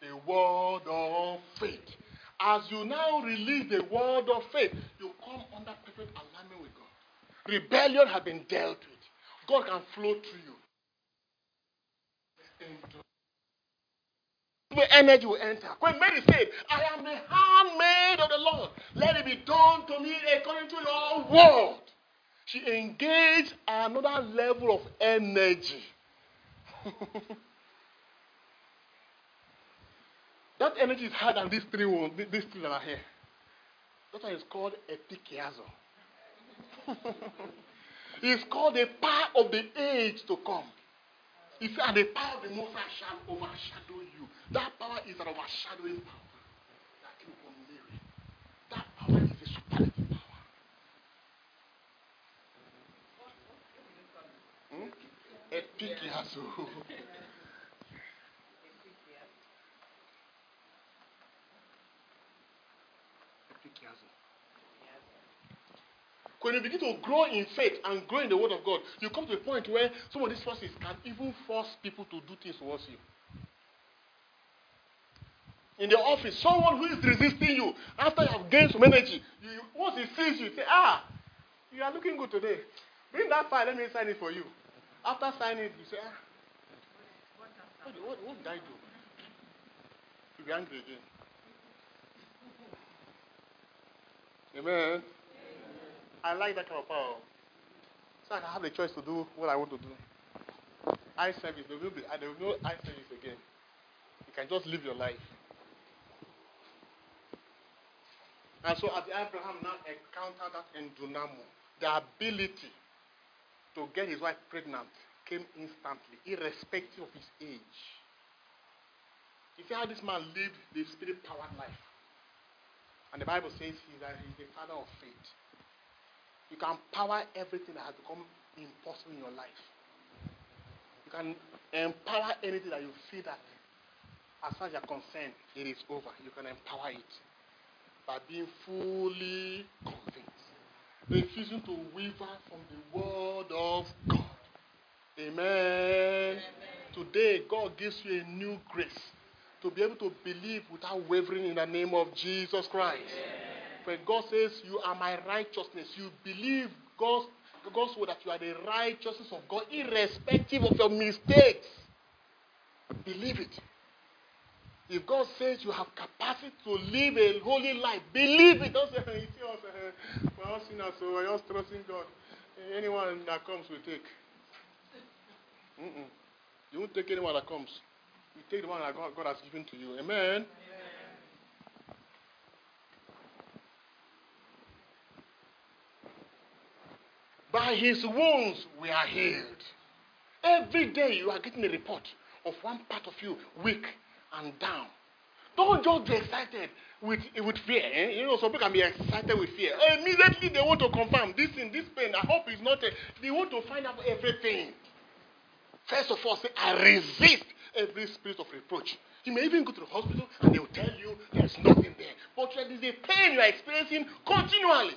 The word of faith. As you now release the word of faith, you come under perfect alignment with God. Rebellion has been dealt with. God can flow through you. energy will enter. When Mary said, I am the handmaid of the Lord, let it be done to me according to your word. She engaged another level of energy. [laughs] that energy is higher than these three ones, these three that are here. That one is called episkiazo. [laughs] it's called the power of the age to come. You are the power of the Most High shall overshadow you. That power is an overshadowing power. That came from Mary. That power is a superlative power. Hmm? When you begin to grow in faith and grow in the Word of God, you come to a point where some of these forces can even force people to do things towards you. In the office, someone who is resisting you, after you have gained some energy, you, once he sees you say, Ah, you are looking good today. Bring that file, let me sign it for you. After signing it, you say, Ah, what, what, what did I do? You'll be angry again. Amen. I like that kind of power. So I have the choice to do what I want to do. Eye service, there will be there will be no eye service again. You can just live your life. And so as Abraham now encountered that in Dunamo, the ability to get his wife pregnant came instantly, irrespective of his age. You see how this man lived the spirit powered life. And the Bible says he's, a, he's the father of faith. You can power everything that has become impossible in your life. You can empower anything that you feel that, as far as you're concerned, it is over. You can empower it by being fully convinced, refusing to waver from the word of God. Amen. Amen. Today, God gives you a new grace to be able to believe without wavering in the name of Jesus Christ. Amen. When God says, You are my righteousness, you believe God's, God's word that you are the righteousness of God, irrespective of your mistakes. Believe it. If God says you have capacity to live a holy life, believe it. Don't say, [laughs] you see us, uh, we're all sinners, so we're just trusting God. Anyone that comes, we take. Mm-mm. You won't take anyone that comes. You take the one that God, God has given to you. Amen. Amen. By his wounds we are healed. Every day you are getting a report of one part of you weak and down. Don't just be excited with, with fear. Eh? You know, some people can be excited with fear. Immediately they want to confirm this in this pain. I hope it's not. A, they want to find out everything. First of all, say, I resist every spirit of reproach. You may even go to the hospital and they will tell you there's nothing there. But there is a pain you are experiencing continually.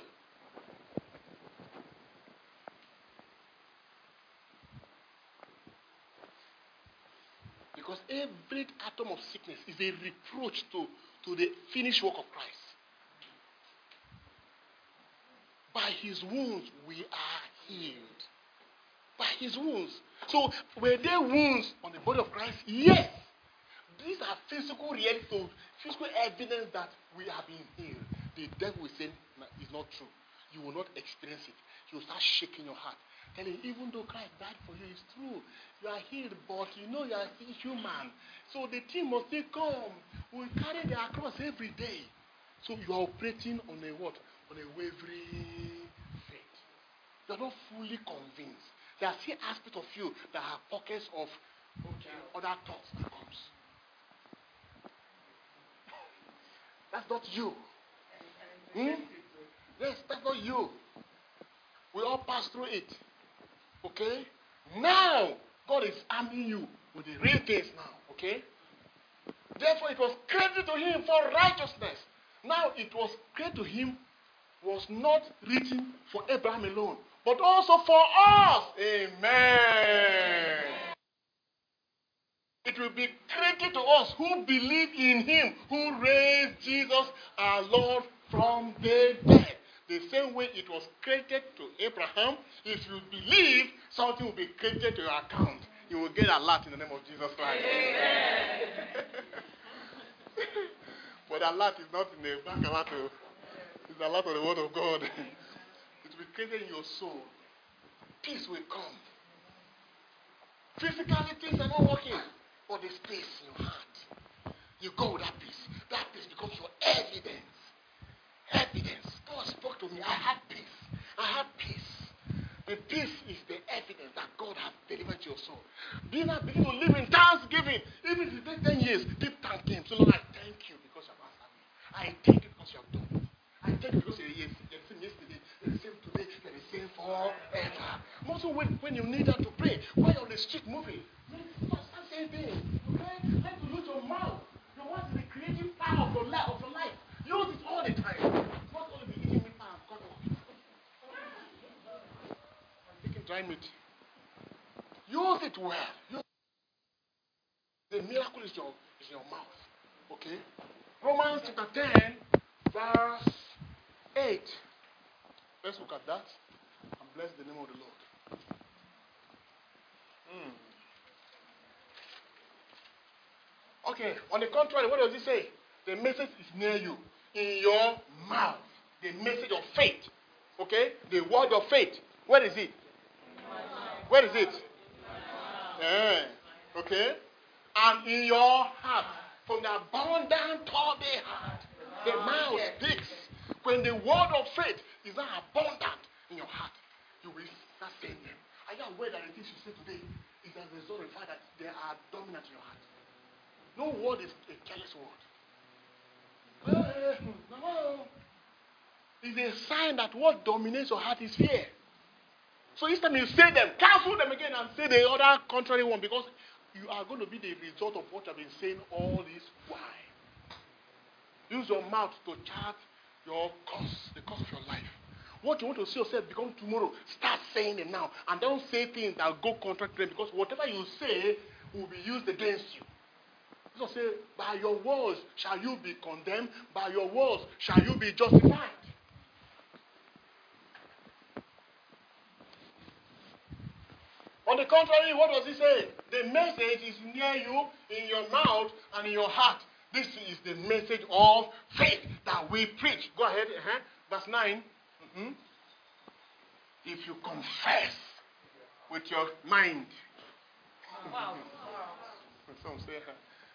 Because every atom of sickness is a reproach to, to the finished work of Christ. By his wounds, we are healed. By his wounds. So, were there wounds on the body of Christ? Yes. These are physical realities, physical evidence that we have been healed. The devil is saying it's not true. You will not experience it. You will start shaking your heart. Telling even though Christ died for you, it's true. You are healed, but you know you are still human. So the team must still come. We carry the cross every day. So you are operating on a what? On a wavering faith. You are not fully convinced. There are still aspects of you that have pockets of okay, other thoughts that comes. [laughs] That's not you. Hmm? Yes, that's not you. We all pass through it. Okay? Now, God is arming you with the real things now. Okay? Therefore, it was credited to him for righteousness. Now, it was credited to him was not written for Abraham alone, but also for us. Amen. It will be credited to us who believe in him, who raised Jesus our Lord from the dead. The same way it was credited to Abraham, if you believe, something will be credited to your account. you will get a lot in the name of Jesus Christ. but a lot is not in the bank a lot. oh. It's a lot of the word of God. [laughs] it will be created in your soul. Peace will come. Physically, things are not working, but there's peace in your heart. You go with that peace. That peace becomes your evidence. Evidence. To me. I had peace. I had peace. The peace is the evidence that God has delivered your soul. Begin to begin to live in thanksgiving. Even if it takes 10 years, keep thanking Him. So, Lord, I thank you because you have answered me. I thank you because you have done it. I thank you because yes, you're the same yesterday, the same today, you're the same forever. Also, when, when you need that to pray, while you're on the street moving, start saying things. Okay? Let to use your mouth. Your mouth is the creative power. Of your life. Use it all the time. Not only be eating meat and cut off. I'm taking Use it well. Use the miracle is your is your mouth. Okay? Romans chapter 10, verse 8. Let's look at that and bless the name of the Lord. Hmm. Okay, on the contrary, what does it say? The message is near you, in your mouth. The message of faith. Okay? The word of faith. Where is it? Where is it? Eh, okay? And in your heart. From the abundant of the heart, the mouth speaks. When the word of faith is not abundant in your heart, you will start saying them. Are you aware that the things you say today is as a result of the fact that they are dominant in your heart? No word is a careless word. Eh, no. It's a sign that what dominates your heart is fear. So each time you say them, cancel them again and say the other contrary one because you are going to be the result of what I've been saying all this while. Use your mouth to chart your course, the course of your life. What you want to see yourself become tomorrow, start saying it now. And don't say things that go contrary to them because whatever you say will be used against you. So say, by your words shall you be condemned, by your words shall you be justified. On the contrary, what does he say? The message is near you, in your mouth and in your heart. This is the message of faith that we preach. Go ahead. Uh-huh. Verse 9. Mhm. If you confess with your mind. Wow. [laughs] Some say uh,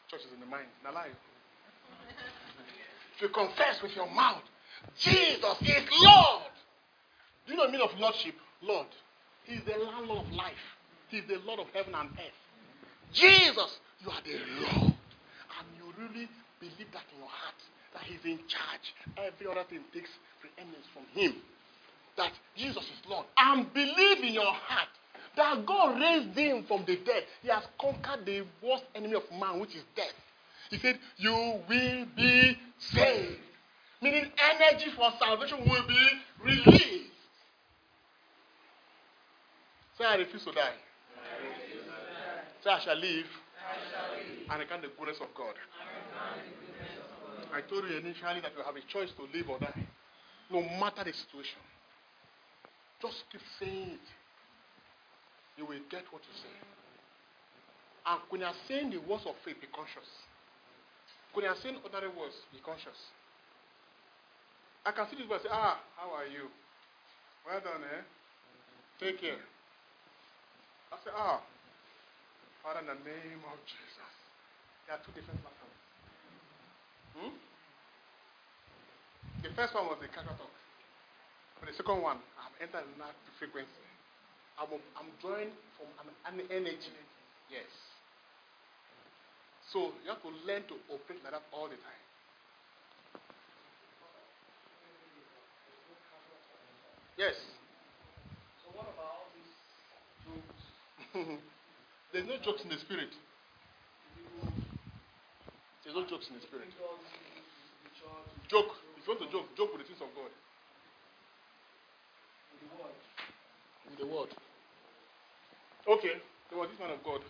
church is in the mind. Now lie. If you confess with your mouth, Jesus is Lord. Do you know the meaning of Lordship? Lord. He's the landlord of life. He's the Lord of heaven and earth. Jesus, you are the Lord. And you really believe that in your heart, that He's in charge. Every other thing takes preeminence from Him. That Jesus is Lord. And believe in your heart that God raised Him from the dead. He has conquered the worst enemy of man, which is death. He said, You will be saved. Meaning, energy for salvation will be released. Say, I refuse to die. Say, I shall live and recount the goodness of God. I told you initially that you have a choice to live or die, no matter the situation. Just keep saying it. You will get what you say. And when you are saying the words of faith, be conscious. When you are saying ordinary words, be conscious. I can see this say, Ah, how are you? Well done, eh? Take care. I say, Ah, Father, in the name of Jesus. There are two different platforms. Hmm? The first one was the casual talk. But the second one, I've entered in that frequency. I'm, I'm drawing from an, an energy. Yes. So you have to learn to operate like that all the time. Yes. So what about these jokes? [laughs] There's no jokes in the spirit. There's no jokes in the spirit. Joke. If you want to joke, joke with the things of God. with the word. With the word. Okay. There was this man of God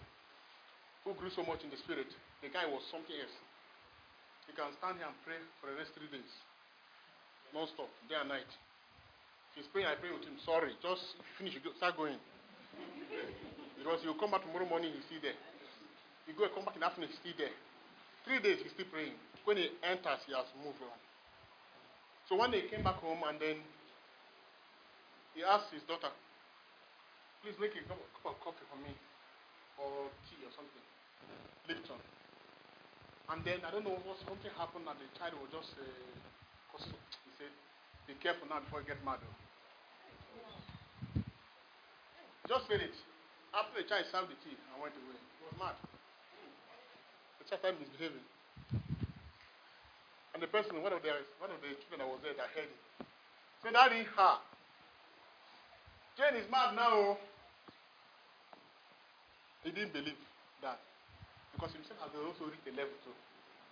who grew so much in the spirit. The guy was something else. He can stand here and pray for the next three days. Non stop, day and night. If he's praying, I pray with him. Sorry, just finish, start going. Because you come back tomorrow morning, he's still there. You go and come back in the afternoon, he's still there. Three days, he's still praying. When he enters, he has moved on. So one day he came back home and then he asked his daughter, please make a cup of coffee for me or tea or something. Lipton. And then I don't know what something happened and the child was just uh, cause he said, be careful now before you get mad. oh." Just said it. After the child served the tea and went away, he was mad. The child started misbehaving. And the person, one of the one of the children that was there that heard it, said, Daddy, ha. Jane is mad now. oh." He didn't believe that. Because himself has also reached a level too.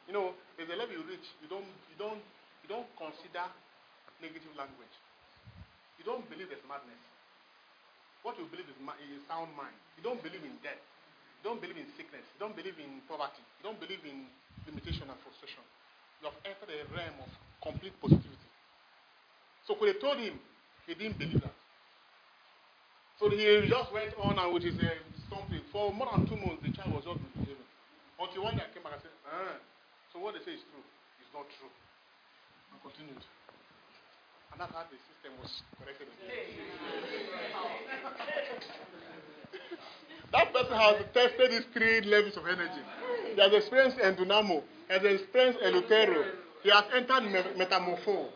You know, there's a level you reach, you don't you don't you don't consider negative language. You don't believe there's madness. What you believe is, sound mind. You don't believe in death. You don't believe in sickness. You don't believe in poverty. You don't believe in limitation and frustration. You have entered a realm of complete positivity. So when they told him, he didn't believe that. So he just went on and with his uh, something. For more than two months, the child was just misbehaving. Until one day I came back and said, ah, so what they say is true. It's not true. And continued. And that's how the system was corrected. [laughs] that person has tested these three levels of energy. He has experienced endunamo, he has experienced eleuthero, he has entered me- metamorpho.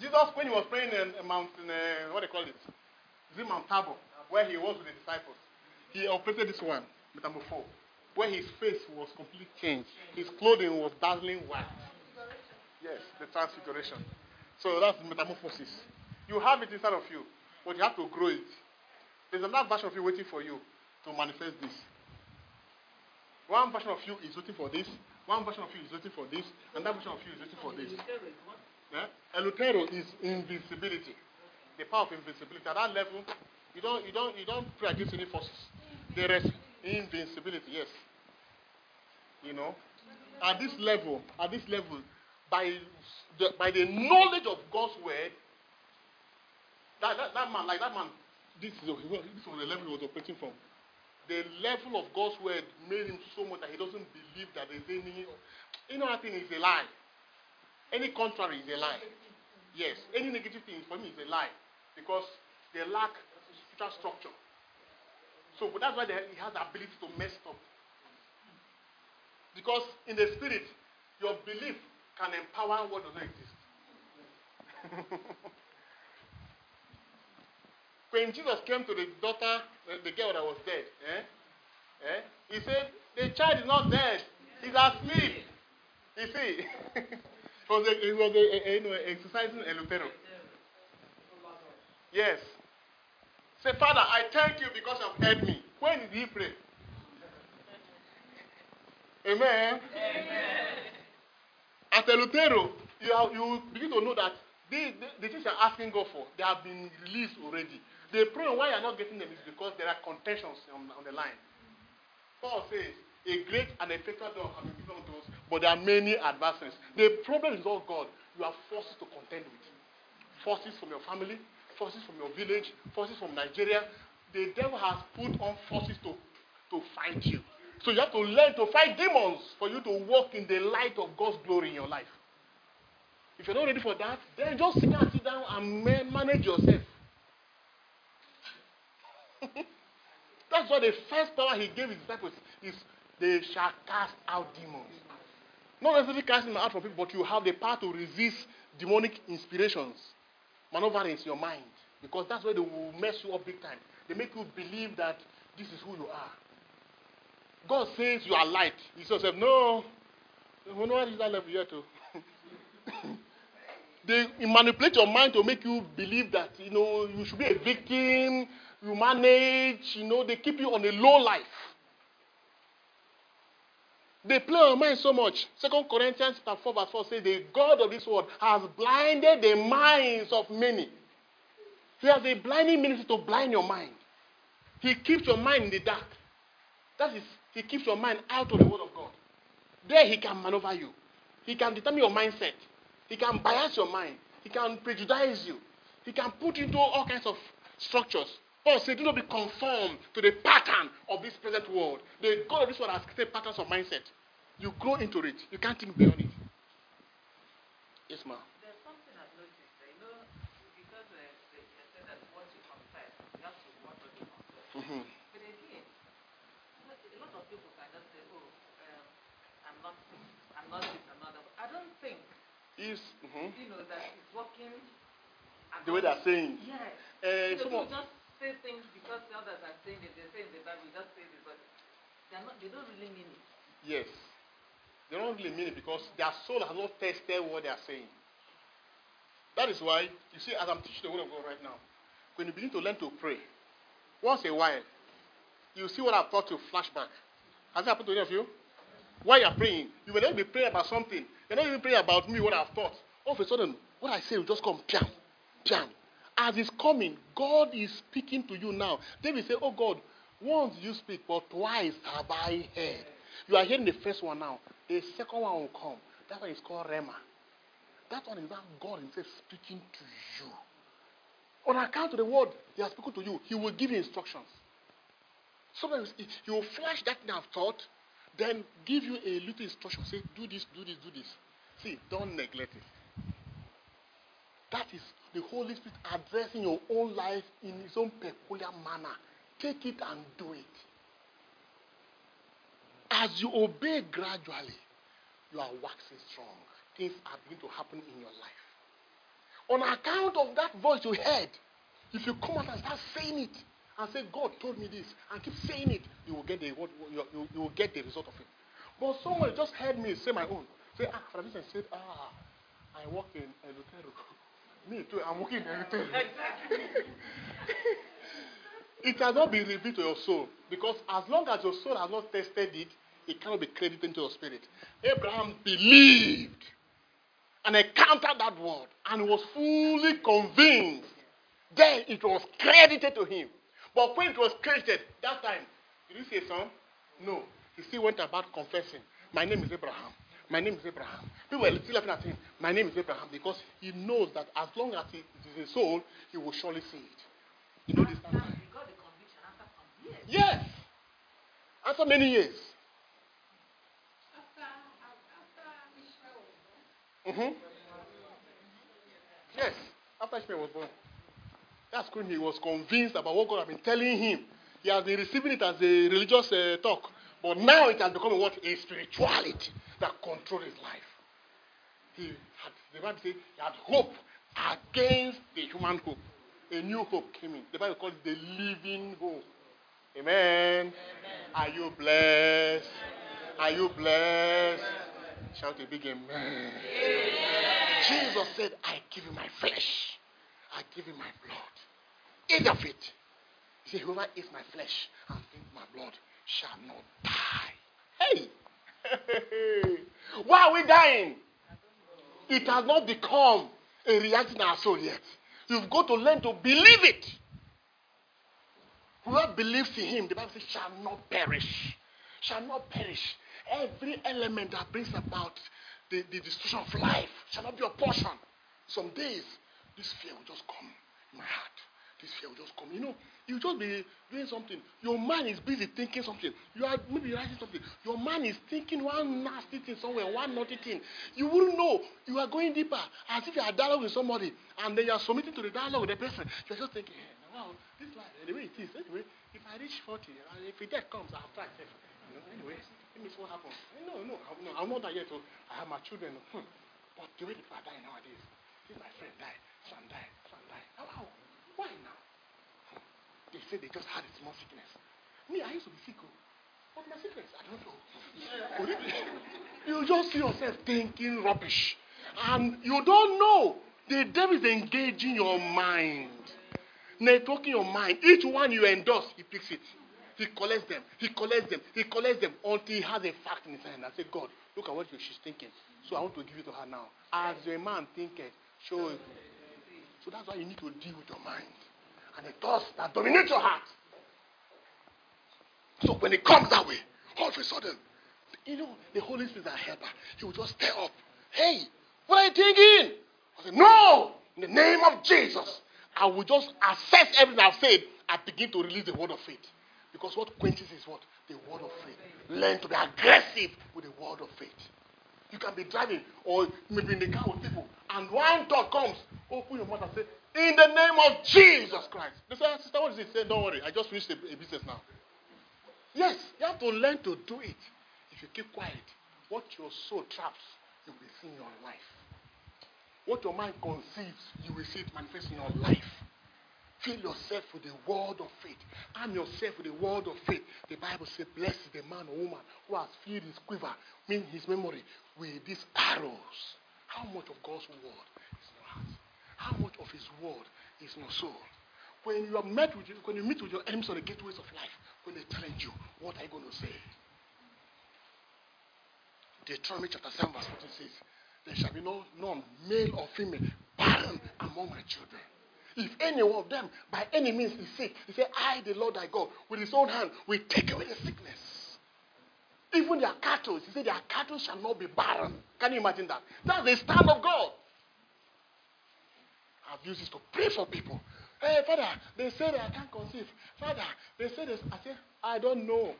Jesus, when he was praying in mountain, uh, what they call it, is it Mount Tabor, where he was with the disciples, he operated this one, metamorpho, where his face was completely changed. His clothing was dazzling white. Yes, the transfiguration. So that's metamorphosis. You have it inside of you, but you have to grow it. There's another version of you waiting for you to manifest this. One version of you is waiting for this, one version of you is waiting for this, and that version of you is waiting for this. Yeah? Eleuthero is invincibility. The power of invincibility. At that level, you don't you don't you don't pray against any forces. There is invincibility, yes. You know? At this level, at this level, by the by the knowledge of God's word, that, that, that man, like that man, this is this was the level he was operating from. The level of God's word made him so much that he doesn't believe that there's any any other thing is a lie. Any contrary is a lie. Yes, any negative thing for me is a lie because they lack spiritual structure. So but that's why they, he has the ability to mess up. Because in the spirit, your belief can empower what doesn't exist. [laughs] when Jesus came to the daughter, the girl that was dead, eh? Eh? he said, The child is not dead, he's asleep. You see, [laughs] he was, a, he was a, a, you know, exercising Eleuthero. Yes. Say, Father, I thank you because you've heard me. When did he pray? Amen. At Eleuthero, you, have, you begin to know that the, the, the things you're asking God for, they have been released already. The problem why you're not getting them is because there are contentions on, on the line. Paul says, a great and effective door has been given unto us, but there are many adversaries. The problem is not God. You are forces to contend with. Forces from your family, forces from your village, forces from Nigeria. The devil has put on forces to, to fight you. So you have to learn to fight demons for you to walk in the light of God's glory in your life. If you're not ready for that, then just sit down, sit down and manage yourself. [laughs] That's why the first power he gave his disciples is they shall cast out demons. Not necessarily casting them out from people, but you have the power to resist demonic inspirations, maneuverings in your mind. Because that's where they will mess you up big time. They make you believe that this is who you are. God says you are light. He says, no, we know that level yet. oh. [laughs] they manipulate your mind to make you believe that you know you should be a victim. You manage. You know they keep you on a low life. They play on mind so much. Second Corinthians chapter 4 verse 4 says, The God of this world has blinded the minds of many. He has a blinding ministry to blind your mind. He keeps your mind in the dark. That is, he keeps your mind out of the word of God. There he can maneuver you. He can determine your mindset. He can bias your mind. He can prejudice you. He can put you into all kinds of structures Paul said, do not be conformed to the pattern of this present world. The God of this world has created patterns of mindset. You grow into it. You can't think beyond it. Yes, ma'am. There's something I've noticed. uh, You know, because uh, they, they said that once you confess, you have to watch what you confess. hmm But again, you know, a lot of people can just say, "Oh, um, I'm not, I'm not this, I'm not I don't think Is mhm. you know that it's working. the way they're saying. Yes. Uh, so some people just say things because the others are saying it. They say in the Bible, you just say this, but they're not. They don't really mean it. yes. They don't really mean it because their soul has not tested what they are saying. That is why, you see, as I'm teaching the word of God right now, when you begin to learn to pray, once a while, you see what I've taught you flashback. Has it happened to any of you? While you're praying, you will not be praying about something. You're not even praying about me, what I've thought. All of a sudden, what I say will just come, piam, piam. As it's coming, God is speaking to you now. David said, Oh God, once you speak, but twice have I heard. You are hearing the first one now. The second one will come. That one is called Rhema. That one is now God Himself speaking to you. On account of the word He has spoken to you, He will give you instructions. Sometimes He will flash that thing I've taught, then give you a little instruction. Say, do this, do this, do this. See, don't neglect it. That is the Holy Spirit addressing your own life in His own peculiar manner. Take it and do it. As you obey gradually, you are waxing strong. Things are beginning to happen in your life. On account of that voice you heard, if you come out and start saying it and say, God told me this, and keep saying it, you will get the, what, you, you, will get the result of it. But someone just heard me say my own. Say, ah, instance, said, ah, I work in Eleuthero. [laughs] Me too, I'm working in Eleuthero. [laughs] it cannot be revealed to your soul. Because as long as your soul has not tested it, it cannot be credited into your spirit. Abraham believed and encountered that word and was fully convinced. Then it was credited to him. But when it was credited, that time, did he say son? No. He still went about confessing, My name is Abraham. My name is Abraham. People were still laughing at him. My name is Abraham because he knows that as long as it is in his soul, he will surely see it. You know this time? he got the conviction after some years. Yes. After many years. After, after Ishmael was born, hmm Yes, after Ishmael was born. That's when he was convinced about what God had been telling him. He has been receiving it as a religious uh, talk, but now it has become a what? A spirituality that controls his life. He had, the Bible says, he had hope against the human hope. A new hope came in. The Bible calls it the living hope. Amen. Are you blessed? Are you blessed? Shout a big amen. Jesus said, I give you my flesh. I give you my blood. Eat of it. He said, Whoever eats my flesh and drinks my blood shall not die. Hey! [laughs] Why are we dying? It has not become a reality in our soul yet. You've got to learn to believe it. Whoever believes in him, the Bible says, shall not perish. Shall not perish. Every element that brings about the, the destruction of life shall not be a portion. Some days, this fear will just come in my heart. This fear will just come. You know, you just be doing something. Your mind is busy thinking something. You are maybe writing something. Your mind is thinking one nasty thing somewhere, one naughty thing. You wouldn't know. You are going deeper, as if you are dialogue with somebody, and then you are submitting to the dialogue with the person. You are just thinking, hey, wow, this life, the way it is. Anyway, if I reach 40, and if death comes, I'll try. it. You know, anyway, let me see what happens. No, no, I'm, no, I'm not that yet. So I have my children. Hmm. But the way people are dying nowadays, this my friend died, son died, son died. How? Why now? They say they just had a small sickness. Me, I used to be sick. oh. But my sickness, I don't know. You just see yourself thinking rubbish. And you don't know. The devil is engaging your mind. Networking your mind. Each one you endorse, he picks it. He collects them. He collects them. He collects them until he has a fact in his hand. I say, God, look at what she's thinking. So I want to give it to her now. As a man thinketh, show it. So that's why you need to deal with your mind. And the thoughts that dominate your heart. So when it comes that way, all of a sudden, you know, the Holy Spirit is a helper. He will just stir up. Hey, what are you thinking? I said, No! In the name of Jesus, I will just assess everything I've said and begin to release the word of faith. Because what quenches is what? The word of faith. Learn to be aggressive with the word of faith. You can be driving or maybe in the car with people, and one thought comes. Open your mouth and say, In the name of Jesus Christ. They say, Sister, what is it? Say, Don't worry, I just finished a, a business now. Yes, you have to learn to do it. If you keep quiet, what your soul traps, you will see in your life. What your mind conceives, you will see it manifest in your life. Fill yourself with the word of faith. Arm yourself with the word of faith. The Bible says, Blessed is the man or woman who has filled his quiver, meaning his memory, with these arrows. How much of God's word is in your heart? How much of his word is in your soul? When you are met with when you meet with your enemies on the gateways of life, when they challenge you, what are you going to say? Deuteronomy chapter 7, verse 14 says, There shall be no none, male or female, barren among my children. If any one of them by any means is sick, he said, I, the Lord thy God, with his own hand, will take away the sickness. Even their cattle, he said, their cattle shall not be barren. Can you imagine that? That's the stand of God. I've used this to pray for people. Hey, Father, they say that I can't conceive. Father, they say this. I say, I don't know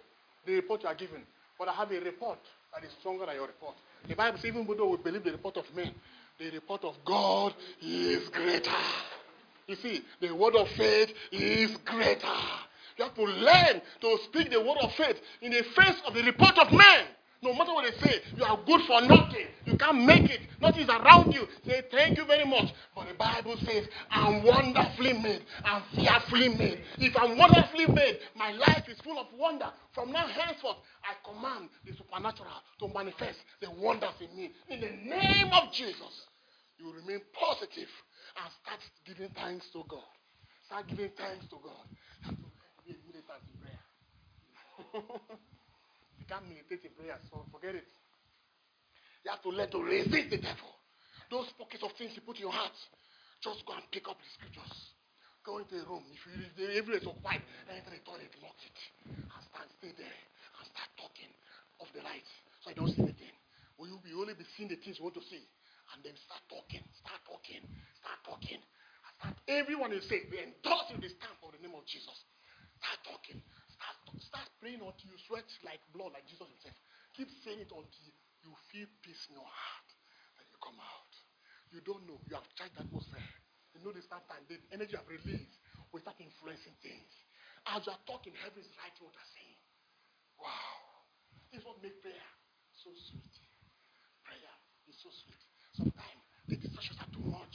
the report you are giving, but I have a report that is stronger than your report. The Bible says, even though we believe the report of men, the report of God is greater. You see, the word of faith is greater. You have to learn to speak the word of faith in the face of the report of men. No matter what they say, you are good for nothing. You can't make it. Nothing is around you. Say, thank you very much. But the Bible says, I'm wonderfully made. I'm fearfully made. If I'm wonderfully made, my life is full of wonder. From now henceforth, I command the supernatural to manifest the wonders in me. In the name of Jesus, you remain positive and start giving thanks to God. Start giving thanks to God. Have to be a militant in prayer. you can't meditate in prayer, so forget it. You have to learn to resist the devil. Those pockets of things you put in your heart, just go and pick up the scriptures. Go into a room. If you if everywhere is occupied, enter the toilet, lock it, and stand, stay there, and start talking of the light, so I don't see anything. Will you be only be seeing the things you want to see, and then start talking, start talking, start talking. Start, everyone you say, we endorse you the stamp for the name of Jesus. Start talking. Start, start praying until you sweat like blood, like Jesus himself. Keep saying it until you feel peace in your heart. And you come out. You don't know. You have charged atmosphere. You know this start time. The energy of release will start influencing things. As you are talking, heaven is writing what you're saying. Wow. This is what makes prayer so sweet. Prayer is so sweet. Sometimes the distractions are too much.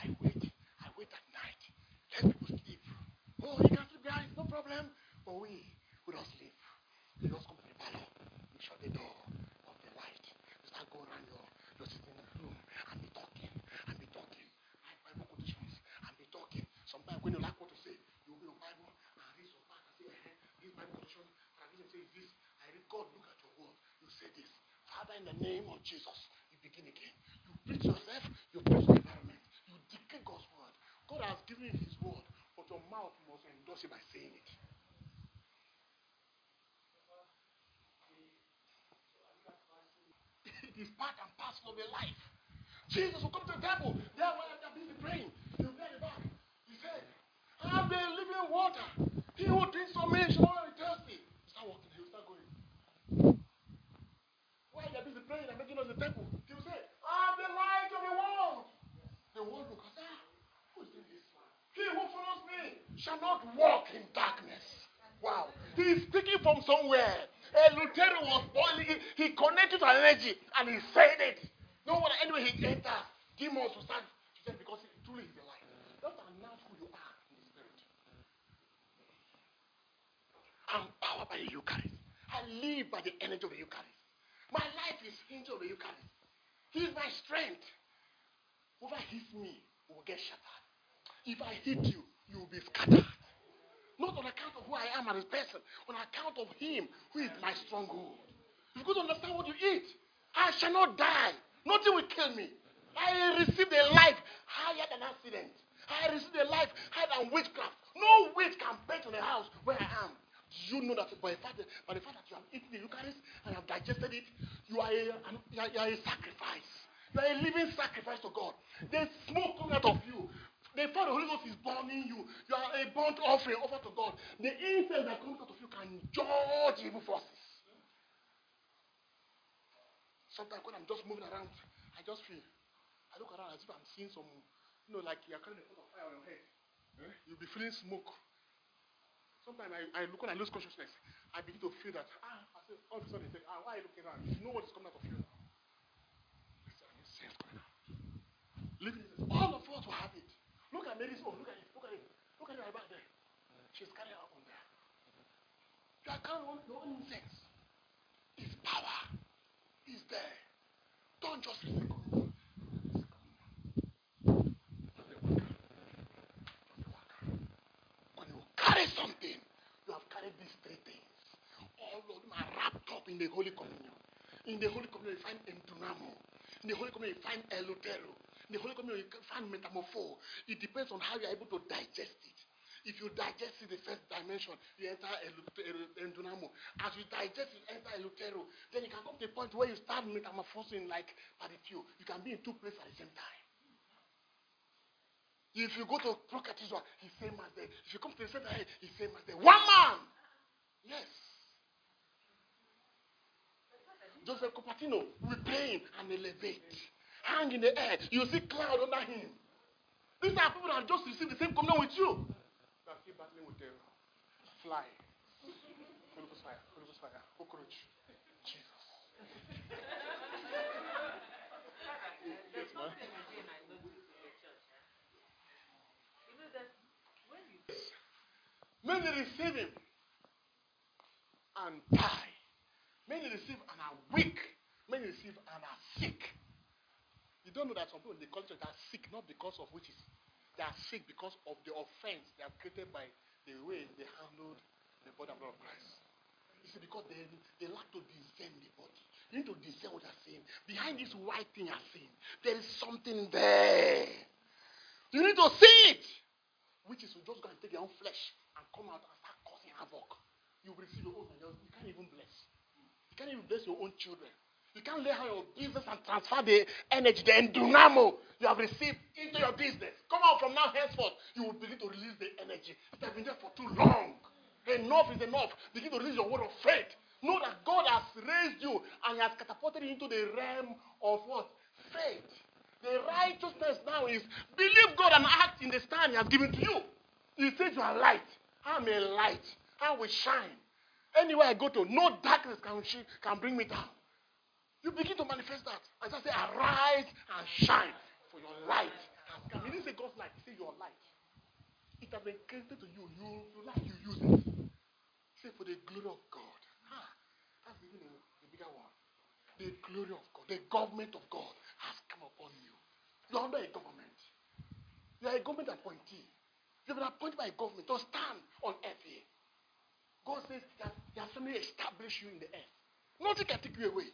I wait. I wait at night. Let people sleep. Oh, you can sleep, guys. No problem. But we, we don't sleep. You just come to the parlor. You shut the door of the light. You start going around your, your sitting room and be talking and be talking. Write Bible quotations and be talking. Sometimes when you like what to say, you open your Bible and read some part and say, eh, this Bible and this says this. I read, God, look at your word. You say this. Father, in the name of Jesus, you begin again. You preach yourself, you preach the environment. You declare God's word. God has given you his word, but your mouth must endorse it by saying it. It is part and parcel of your life. Jesus will come to the temple. There while they're busy praying. He'll be back. He said, I have the living water. He who drinks from me shall not be thirsty. Start walking. He'll start going. While they're busy praying and making us the temple, he'll say, I am the light of the world. The world ah, who is this? He who follows me shall not walk in darkness. Wow. He is speaking from somewhere. Eleuthero was boiling. He, he connected to an energy and he said it. No wonder anyway he enters, demons will say because he truly is light. Just announce who you are in the spirit. I'm powered by the Eucharist. I live by the energy of the Eucharist. My life is hinged on the Eucharist. He is my strength. Whoever hits me will get shattered. If I hit you, you will be scattered. Not on account of who I am as a person, on account of Him who is my stronghold. You've got to understand what you eat. I shall not die. Nothing will kill me. I received a life higher than accident. I received a life higher than witchcraft. No witch can bend to the house where I am. You know that by the, fact that, by the fact that you have eaten the Eucharist and have digested it, you are a, you you are a sacrifice. You are a living sacrifice to God. There's smoke coming out of you. The fire of the Holy Ghost is burning you. You are a burnt offering offered to God. The incense that comes out of you can judge evil forces. Sometimes when I'm just moving around, I just feel, I look around as if I'm seeing some, you know, like you're carrying a pot of fire on your head. Eh? You'll be feeling smoke. Sometimes I, I look when I lose consciousness, I begin to feel that, ah, I say, all of a sudden, say, ah, why are you looking around? You know what is coming out of you Living. All of us will have it. Look at Mary's own. Look at it. Look at it. Look at it right back there. She's carrying her own there. You are carrying on your own incense. It's power. It's there. Don't just worker. When you carry something, you have carried these three things. All of them are wrapped up in the Holy Communion. In the Holy Communion, you find Endunamo. In the Holy Communion, you find Elutero. In the Holy Communion, you find Metamorpho. It depends on how you are able to digest it. If you digest it, the first dimension, you enter Endunamo. As you digest it, enter Elutero. Then you can come to a point where you start metamorphosing like Padithio. You can be in two places at the same time. If you go to Procatizwa, he's same as there. If you come to the center, he's same as there. One man. Yes. Joseph Copatino pray and elevate. Hang in the air. You see cloud under him. These are people that have just received the same communion with you. Are still battling with the fly. Holy Ghost fire. Holy Ghost fire. Cockroach. Jesus. There's ma'am. Many receive him and die. Many receive and are weak. Many receive and are sick. Don't know that some people in the culture are sick not because of witches. They are sick because of the offense they are created by the way they handled the body of Christ. You see, because they, they lack to discern the body. You need to discern what they're saying. Behind this white thing you're saying, there is something there. You need to see it. Which is will just go and take your own flesh and come out and start causing havoc. You will receive your own you can't even bless. You can't even bless your own children. You can't lay your business and transfer the energy, the endunamo you have received into your business. Come out from now henceforth. You will begin to release the energy. It has been there for too long. Enough is enough. Begin to release your word of faith. Know that God has raised you and has catapulted you into the realm of what? Faith. The righteousness now is believe God and act in the stand He has given to you. He says you are light. I'm a light. I will shine. Anywhere I go to, no darkness can, can bring me down. You begin to manifest that. And just say, arise and shine. For your light has come. He didn't say God's light, he your light. It has been created to you. You, you like, you use it. Say for the glory of God. Ah, that's even a, a bigger one. The glory of God, the government of God has come upon you. You're under a government. You are a government appointee. You've been appointed by a government to stand on earth here. God says that He has firmly established you in the earth. Nothing can take you away.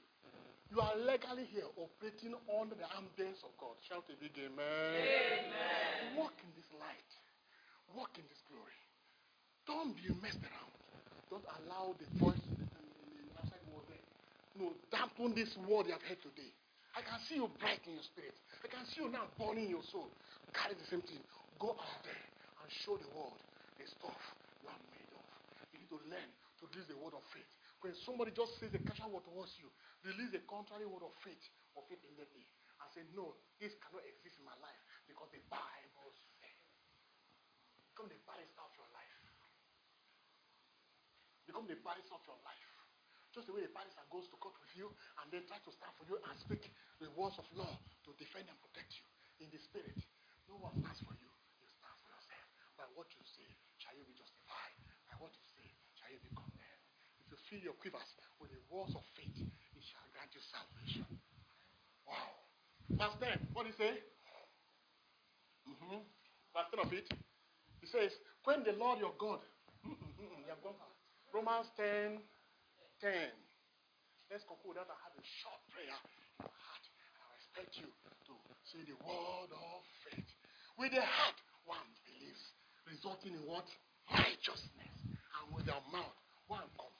You are legally here operating under the ambience of God. Shout a big amen. amen. Walk in this light. Walk in this glory. Don't be messed around. Don't allow the voice in the, outside world there. No, dampen this word you have heard today. I can see you bright in your spirit. I can see you now burning in your soul. Carry the same thing. Go out there and show the world the stuff you are made of. You need to learn to release the word of faith. When somebody just says a casual word towards you, release a contrary word of faith or faith immediately and say, No, this cannot exist in my life because the Bible says. Become the barrister of your life. Become the barrister of your life. Just the way the barrister goes to court with you and then try to stand for you and speak the words of law to defend and protect you in the spirit. No one stands for you. You stand for yourself. By what you say, shall you be justified. By what you say, shall you be condemned. Fill your quivers with the words of faith, it shall grant you salvation. Wow. Verse 10, what do you say? Mm-hmm. Verse 10 of it. He says, When the Lord your God, you have gone. Romans 10, 10. Let's conclude that I have a short prayer in your heart. I expect you to say the word of faith. With the heart, one believes, resulting in what? Righteousness. And with your mouth, one confesses,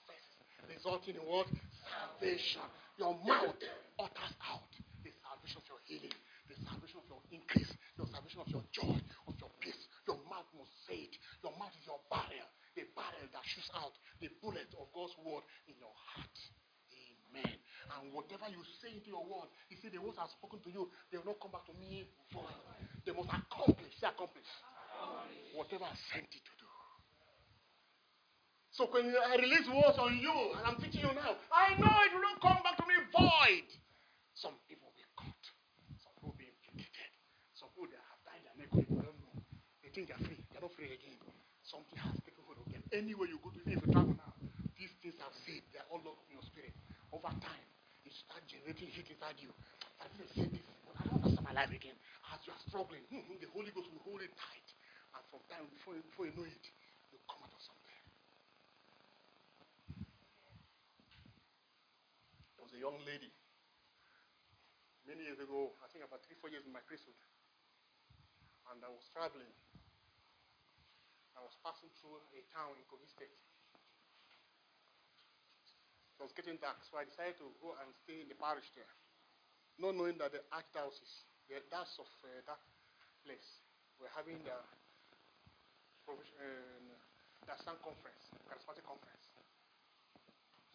resulting in what? Salvation. Your mouth utters out the salvation of your healing, the salvation of your increase, the salvation of your joy, of your peace. Your mouth must say it. Your mouth is your barrier, the barrel that shoots out the bullet of God's word in your heart. Amen. And whatever you say into your word, you see, the words are spoken to you, they will not come back to me void. They must accomplish, say accomplish. Whatever I sent it to. So when I release words on you, and I'm teaching you now, I know it will not come back to me void. Some people will be caught. Some people will be implicated. Some people they have died and they don't know. They think they're free. They're not free again. Something has taken hold of them. Anywhere you go to, if you travel now, these things I've said, they're all locked in your spirit. Over time, it start generating heat inside you. I didn't say this, I don't understand my life again. As you are struggling, hmm, hmm, the Holy Ghost will hold it tight. And from time before, before you know it, you come out of something. There was a young lady many years ago, I think about three, four years in my priesthood. And I was traveling. I was passing through a town in Kogi State. It was getting dark, so I decided to go and stay in the parish there. Not knowing that the archdiocese, the that's of uh, that place, were having their uh, their Sun conference, charismatic conference.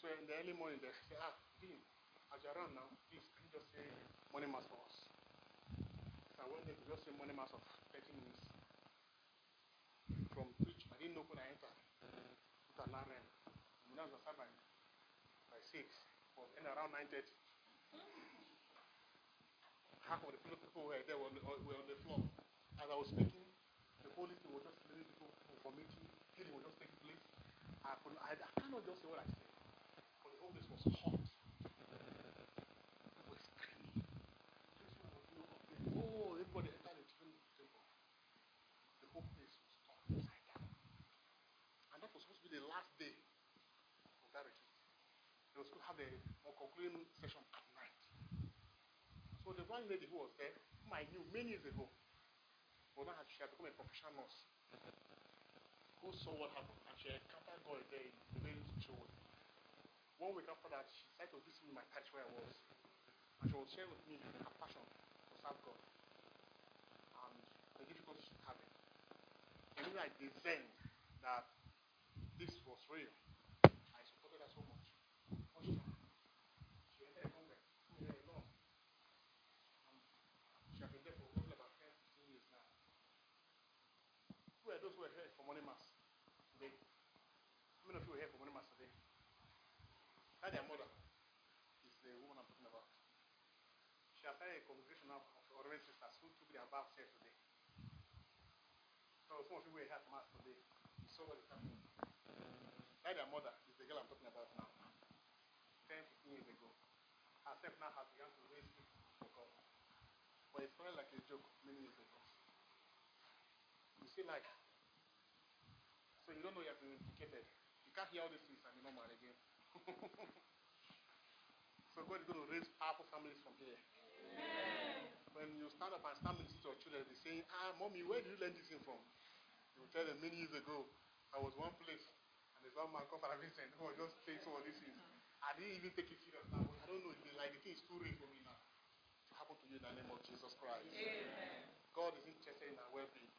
So in the early morning, they say, ah, Dean, as you're around now, please, can you just say morning mass for us? So I went there to just say morning mass of 30 minutes. From preach, I didn't know when I entered. Put an alarm. I was by, by 6, but in around 9.30. Half of the people were there were on the, were on the floor. As I was speaking, the Spirit was just leading people for meeting, healing was just taking place. I, could, I, I cannot just say what I said. But the whole place was hot. Were screaming. This one was no update. Oh, everybody entered the temple. The whole place was turned upside down. And that was supposed to be the last day of that retreat. They were supposed to have the concluding session at night. So the one lady who was there, whom I knew many years ago, well now she had become a professional nurse who saw what happened and she encountered God there in a very special way. One week after that, she decided to visit me in my parish where I was. And she was sharing with me her passion to serve God and the difficulties she's having. And I discerned that this was real, I supported her so much. She. She was. She has been there for roughly about 10, 15 years now. Who are those who here for morning mass today? How many of you are here for morning mass today? That their mother is the woman I'm talking about. She has started a congregation of of ordinary sisters who took their baths here today. Some of you were here for mass today. You saw what is happening. That their mother is the girl I'm talking about now. 10, 15 years ago. Herself now has begun to raise people for God. But it started like a joke many years ago. You see, like, so you don't know you have been implicated. You can't hear all these things and you're not married again. [laughs] so God is going to raise powerful families from here. When you stand up and start ministering to your children, they say, Ah, mommy, where did you learn this thing from? You will tell them many years ago, I was one place, and there's one man called Father Vincent who was just saying some of these things. I didn't even take it serious now. I don't know, it's like the thing is too real for me now. To happen to you in the name of Jesus Christ. Amen. God is interested in our well-being.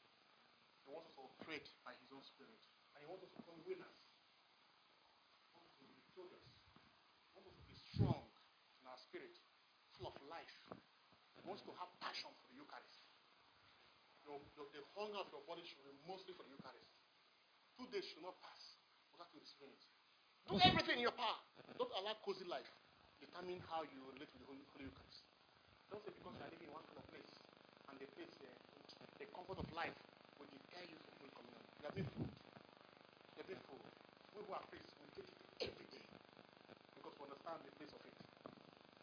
He wants us to operate by His own Spirit. And He wants us to become winners. He wants us to be victorious. He wants us to be strong in our spirit, full of life. He wants to have passion for. Your, your, the hunger of your body should be mostly for the Eucharist. Two days should not pass without you receiving it. Do everything in your power. Don't allow cozy life determine how you relate to the Holy, Holy Eucharist. Don't say because you are living in one kind of place and the place, uh, the comfort of life will deter you from Holy Communion. You have been fooled. You have been fooled. We who are priests will take it every day because we understand the place of it.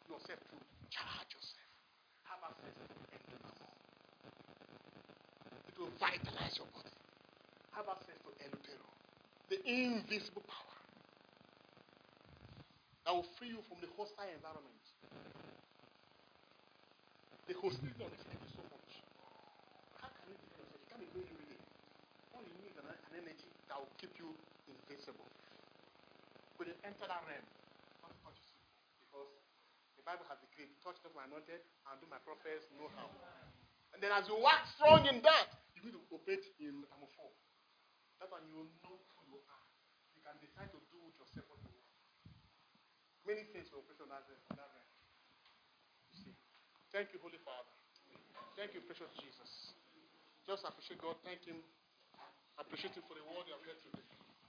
Yourself too. Charge yourself. Have access to Endunamo. It will vitalize your body. Have access to Eleuthero, the invisible power that will free you from the hostile environment. The hostility on this earth so much. How can you defend yourself? You can't be going every day. All you need is an, energy that will keep you invincible. When you enter that realm, don't touch. Because the Bible has decreed, touch not my anointed and do my prophets no harm. And then as you wax strong in that, need to operate in Amor 4. That's when you know who you are. You can decide to do with yourself what you want. Many things will operate on that on that. You see. Thank you, Holy Father. Thank you, precious Jesus. Just appreciate God. Thank Him. Appreciate Him for the word you have heard today.